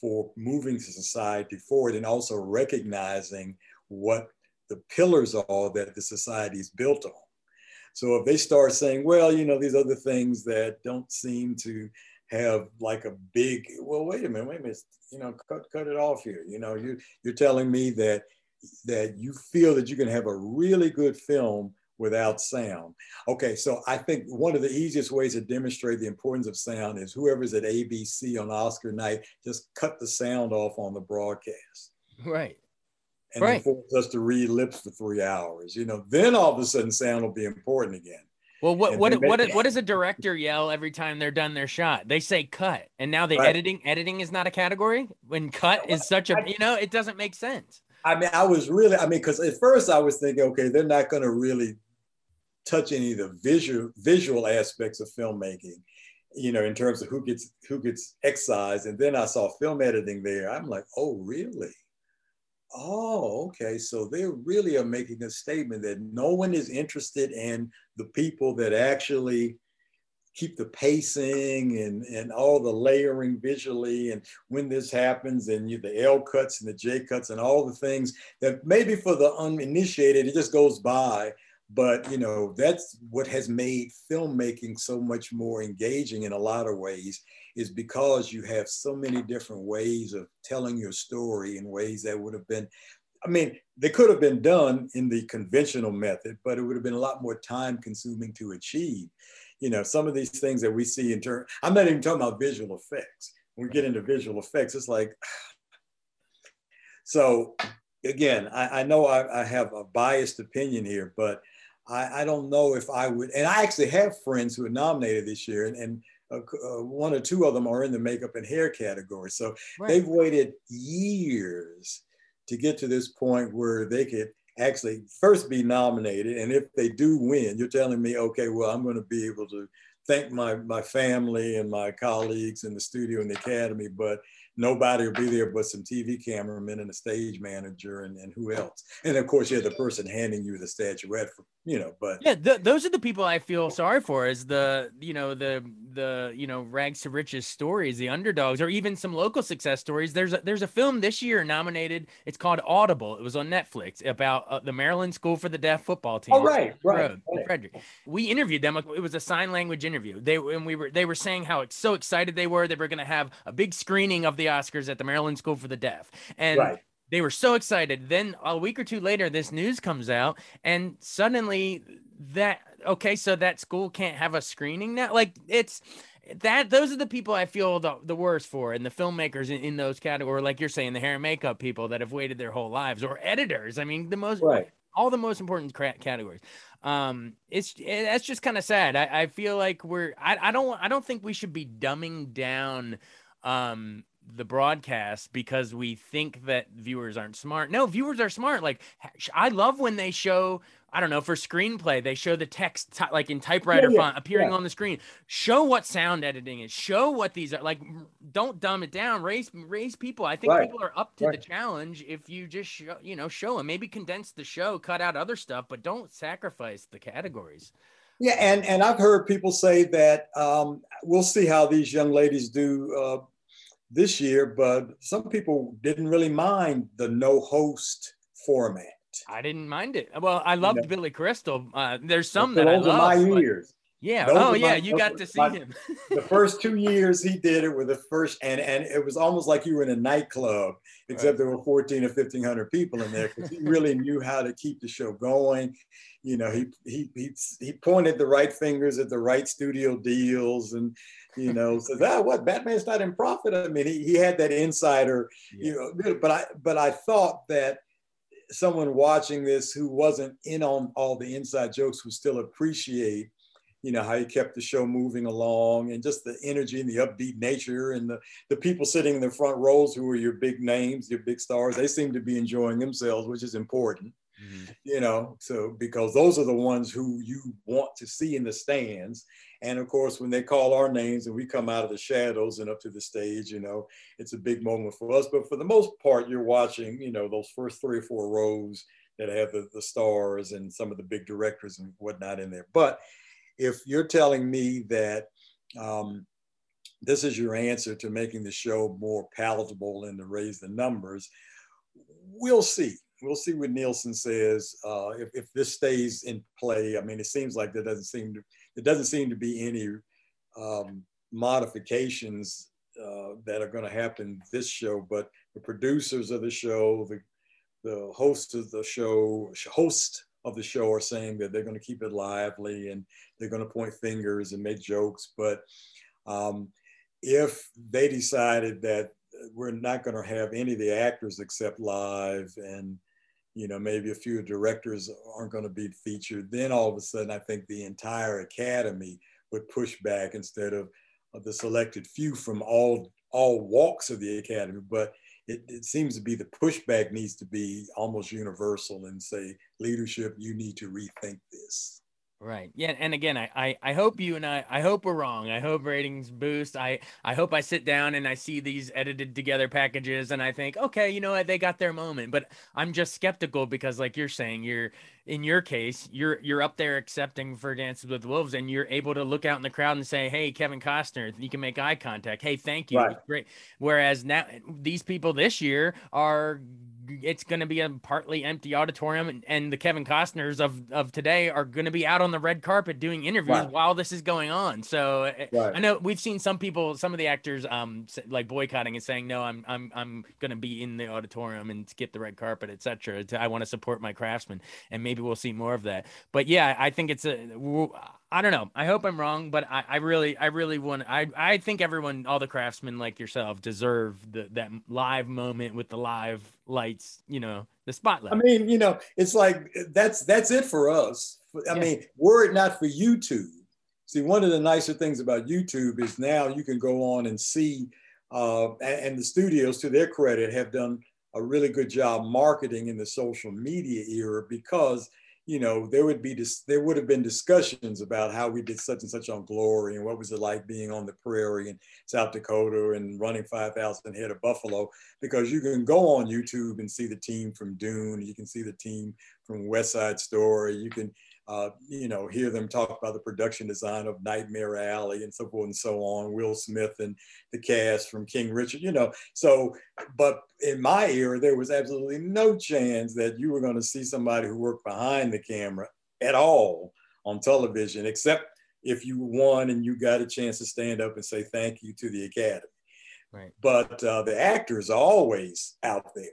for moving society forward and also recognizing what the pillars are that the society is built on. So if they start saying, well, you know, these other things that don't seem to have like a big, well, wait a minute, wait a minute, you know, cut, cut it off here. You know, you, you're telling me that that you feel that you can have a really good film without sound. Okay, so I think one of the easiest ways to demonstrate the importance of sound is whoever's at ABC on Oscar night, just cut the sound off on the broadcast. Right and right. force us to read lips for three hours. You know, then all of a sudden sound will be important again. Well, what what what, what, what does a director yell every time they're done their shot? They say cut, and now the right. editing editing is not a category. When cut is such a you know, it doesn't make sense. I mean, I was really, I mean, because at first I was thinking, okay, they're not going to really touch any of the visual visual aspects of filmmaking, you know, in terms of who gets who gets excised. And then I saw film editing there. I'm like, oh, really? Oh, okay. So they really are making a statement that no one is interested in the people that actually keep the pacing and, and all the layering visually and when this happens and you, the L cuts and the J cuts and all the things that maybe for the uninitiated, it just goes by. But you know, that's what has made filmmaking so much more engaging in a lot of ways is because you have so many different ways of telling your story in ways that would have been I mean, they could have been done in the conventional method, but it would have been a lot more time consuming to achieve. You know, some of these things that we see in turn, I'm not even talking about visual effects. When we get into visual effects, it's like, so again, I, I know I, I, have a biased opinion here, but I, I, don't know if I would. And I actually have friends who are nominated this year, and, and uh, uh, one or two of them are in the makeup and hair category. So right. they've waited years to get to this point where they could actually first be nominated. And if they do win, you're telling me, okay, well, I'm going to be able to thank my, my family and my colleagues in the studio and the academy, but nobody will be there but some TV cameramen and a stage manager and, and who else. And of course, you have the person handing you the statuette for, you know, but yeah, th- those are the people I feel sorry for is the, you know, the, the, you know, rags to riches stories, the underdogs, or even some local success stories. There's a, there's a film this year nominated. It's called Audible. It was on Netflix about uh, the Maryland School for the Deaf football team. Oh, right. Right. Road, right. Frederick. We interviewed them. It was a sign language interview. They, and we were, they were saying how so excited they were. That they were going to have a big screening of the the Oscars at the Maryland School for the Deaf. And right. They were so excited. Then a week or two later, this news comes out, and suddenly that okay, so that school can't have a screening now. Like it's that those are the people I feel the, the worst for, and the filmmakers in, in those categories, like you're saying, the hair and makeup people that have waited their whole lives, or editors. I mean, the most right. all the most important categories. Um, it's it, that's just kind of sad. I, I feel like we're I, I don't I don't think we should be dumbing down um the broadcast because we think that viewers aren't smart. No, viewers are smart. Like I love when they show I don't know for screenplay they show the text t- like in typewriter yeah, yeah, font appearing yeah. on the screen. Show what sound editing is. Show what these are like. Don't dumb it down. Raise raise people. I think right. people are up to right. the challenge if you just show you know show them. Maybe condense the show, cut out other stuff, but don't sacrifice the categories. Yeah, and and I've heard people say that um, we'll see how these young ladies do. Uh, this year, but some people didn't really mind the no host format. I didn't mind it. Well, I loved you know, Billy Crystal. Uh, there's some that I love. my years. Yeah. Those oh, yeah. My, you got to see my, him. the first two years he did it were the first, and and it was almost like you were in a nightclub, except right. there were 14 or 1500 people in there because he really knew how to keep the show going. You know, he he he he pointed the right fingers at the right studio deals and you know, says, ah, what Batman's not in profit. I mean, he, he had that insider, yeah. you know, but I but I thought that someone watching this who wasn't in on all the inside jokes would still appreciate, you know, how he kept the show moving along and just the energy and the upbeat nature and the, the people sitting in the front rows who are your big names, your big stars, they seem to be enjoying themselves, which is important. Mm-hmm. You know, so because those are the ones who you want to see in the stands. And of course, when they call our names and we come out of the shadows and up to the stage, you know, it's a big moment for us. But for the most part, you're watching, you know, those first three or four rows that have the, the stars and some of the big directors and whatnot in there. But if you're telling me that um, this is your answer to making the show more palatable and to raise the numbers, we'll see we'll see what Nielsen says uh, if, if this stays in play. I mean, it seems like there doesn't seem to there doesn't seem to be any um, modifications uh, that are going to happen this show. But the producers of the show, the the host of the show, host of the show, are saying that they're going to keep it lively and they're going to point fingers and make jokes. But um, if they decided that we're not going to have any of the actors except live and you know, maybe a few directors aren't going to be featured. Then all of a sudden, I think the entire academy would push back instead of, of the selected few from all all walks of the academy. But it, it seems to be the pushback needs to be almost universal and say, leadership, you need to rethink this. Right. Yeah. And again, I, I, I hope you and I, I hope we're wrong. I hope ratings boost. I, I hope I sit down and I see these edited together packages and I think, okay, you know what? They got their moment, but I'm just skeptical because like you're saying, you're, in your case, you're, you're up there accepting for Dances with Wolves and you're able to look out in the crowd and say, Hey, Kevin Costner, you can make eye contact. Hey, thank you. Right. Great. Whereas now these people this year are it's going to be a partly empty auditorium, and, and, the Kevin Costners of of today are going to be out on the red carpet doing interviews right. while this is going on. So eh, right. I know we've seen some people, some of the actors, um, like boycotting and saying, "No, I'm I'm I'm going to be in the auditorium and skip the red carpet, etc. I want to support my craftsmen." And maybe we'll see more of that. But yeah, I think it's a I don't know. I hope I'm wrong, but I, I really, I really want. I, I think everyone, all the craftsmen like yourself, deserve the that live moment with the live lights. You know, the spotlight. I mean, you know, it's like that's that's it for us. I yeah. mean, were it not for YouTube, see, one of the nicer things about YouTube is now you can go on and see, uh, and, and the studios, to their credit, have done a really good job marketing in the social media era because you know, there would be dis- there would have been discussions about how we did such and such on Glory and what was it like being on the prairie in South Dakota and running 5,000 head of buffalo because you can go on YouTube and see the team from Dune, you can see the team from West Side Story, you can uh, you know, hear them talk about the production design of Nightmare Alley and so forth and so on, Will Smith and the cast from King Richard, you know. So, but in my era, there was absolutely no chance that you were going to see somebody who worked behind the camera at all on television, except if you won and you got a chance to stand up and say thank you to the Academy. Right. But uh, the actors are always out there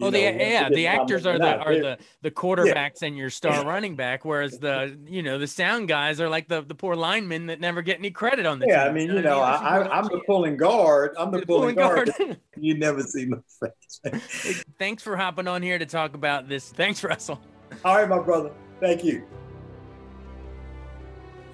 oh, the, yeah, the actors are the are the the quarterbacks yeah. and your star running back, whereas the you know the sound guys are like the the poor linemen that never get any credit on the yeah, team. I mean, you, know, I, am the pulling guard. I'm the, the pulling, pulling, guard. guard. you never see my face. Thanks for hopping on here to talk about this. Thanks, Russell. All right, my brother. Thank you.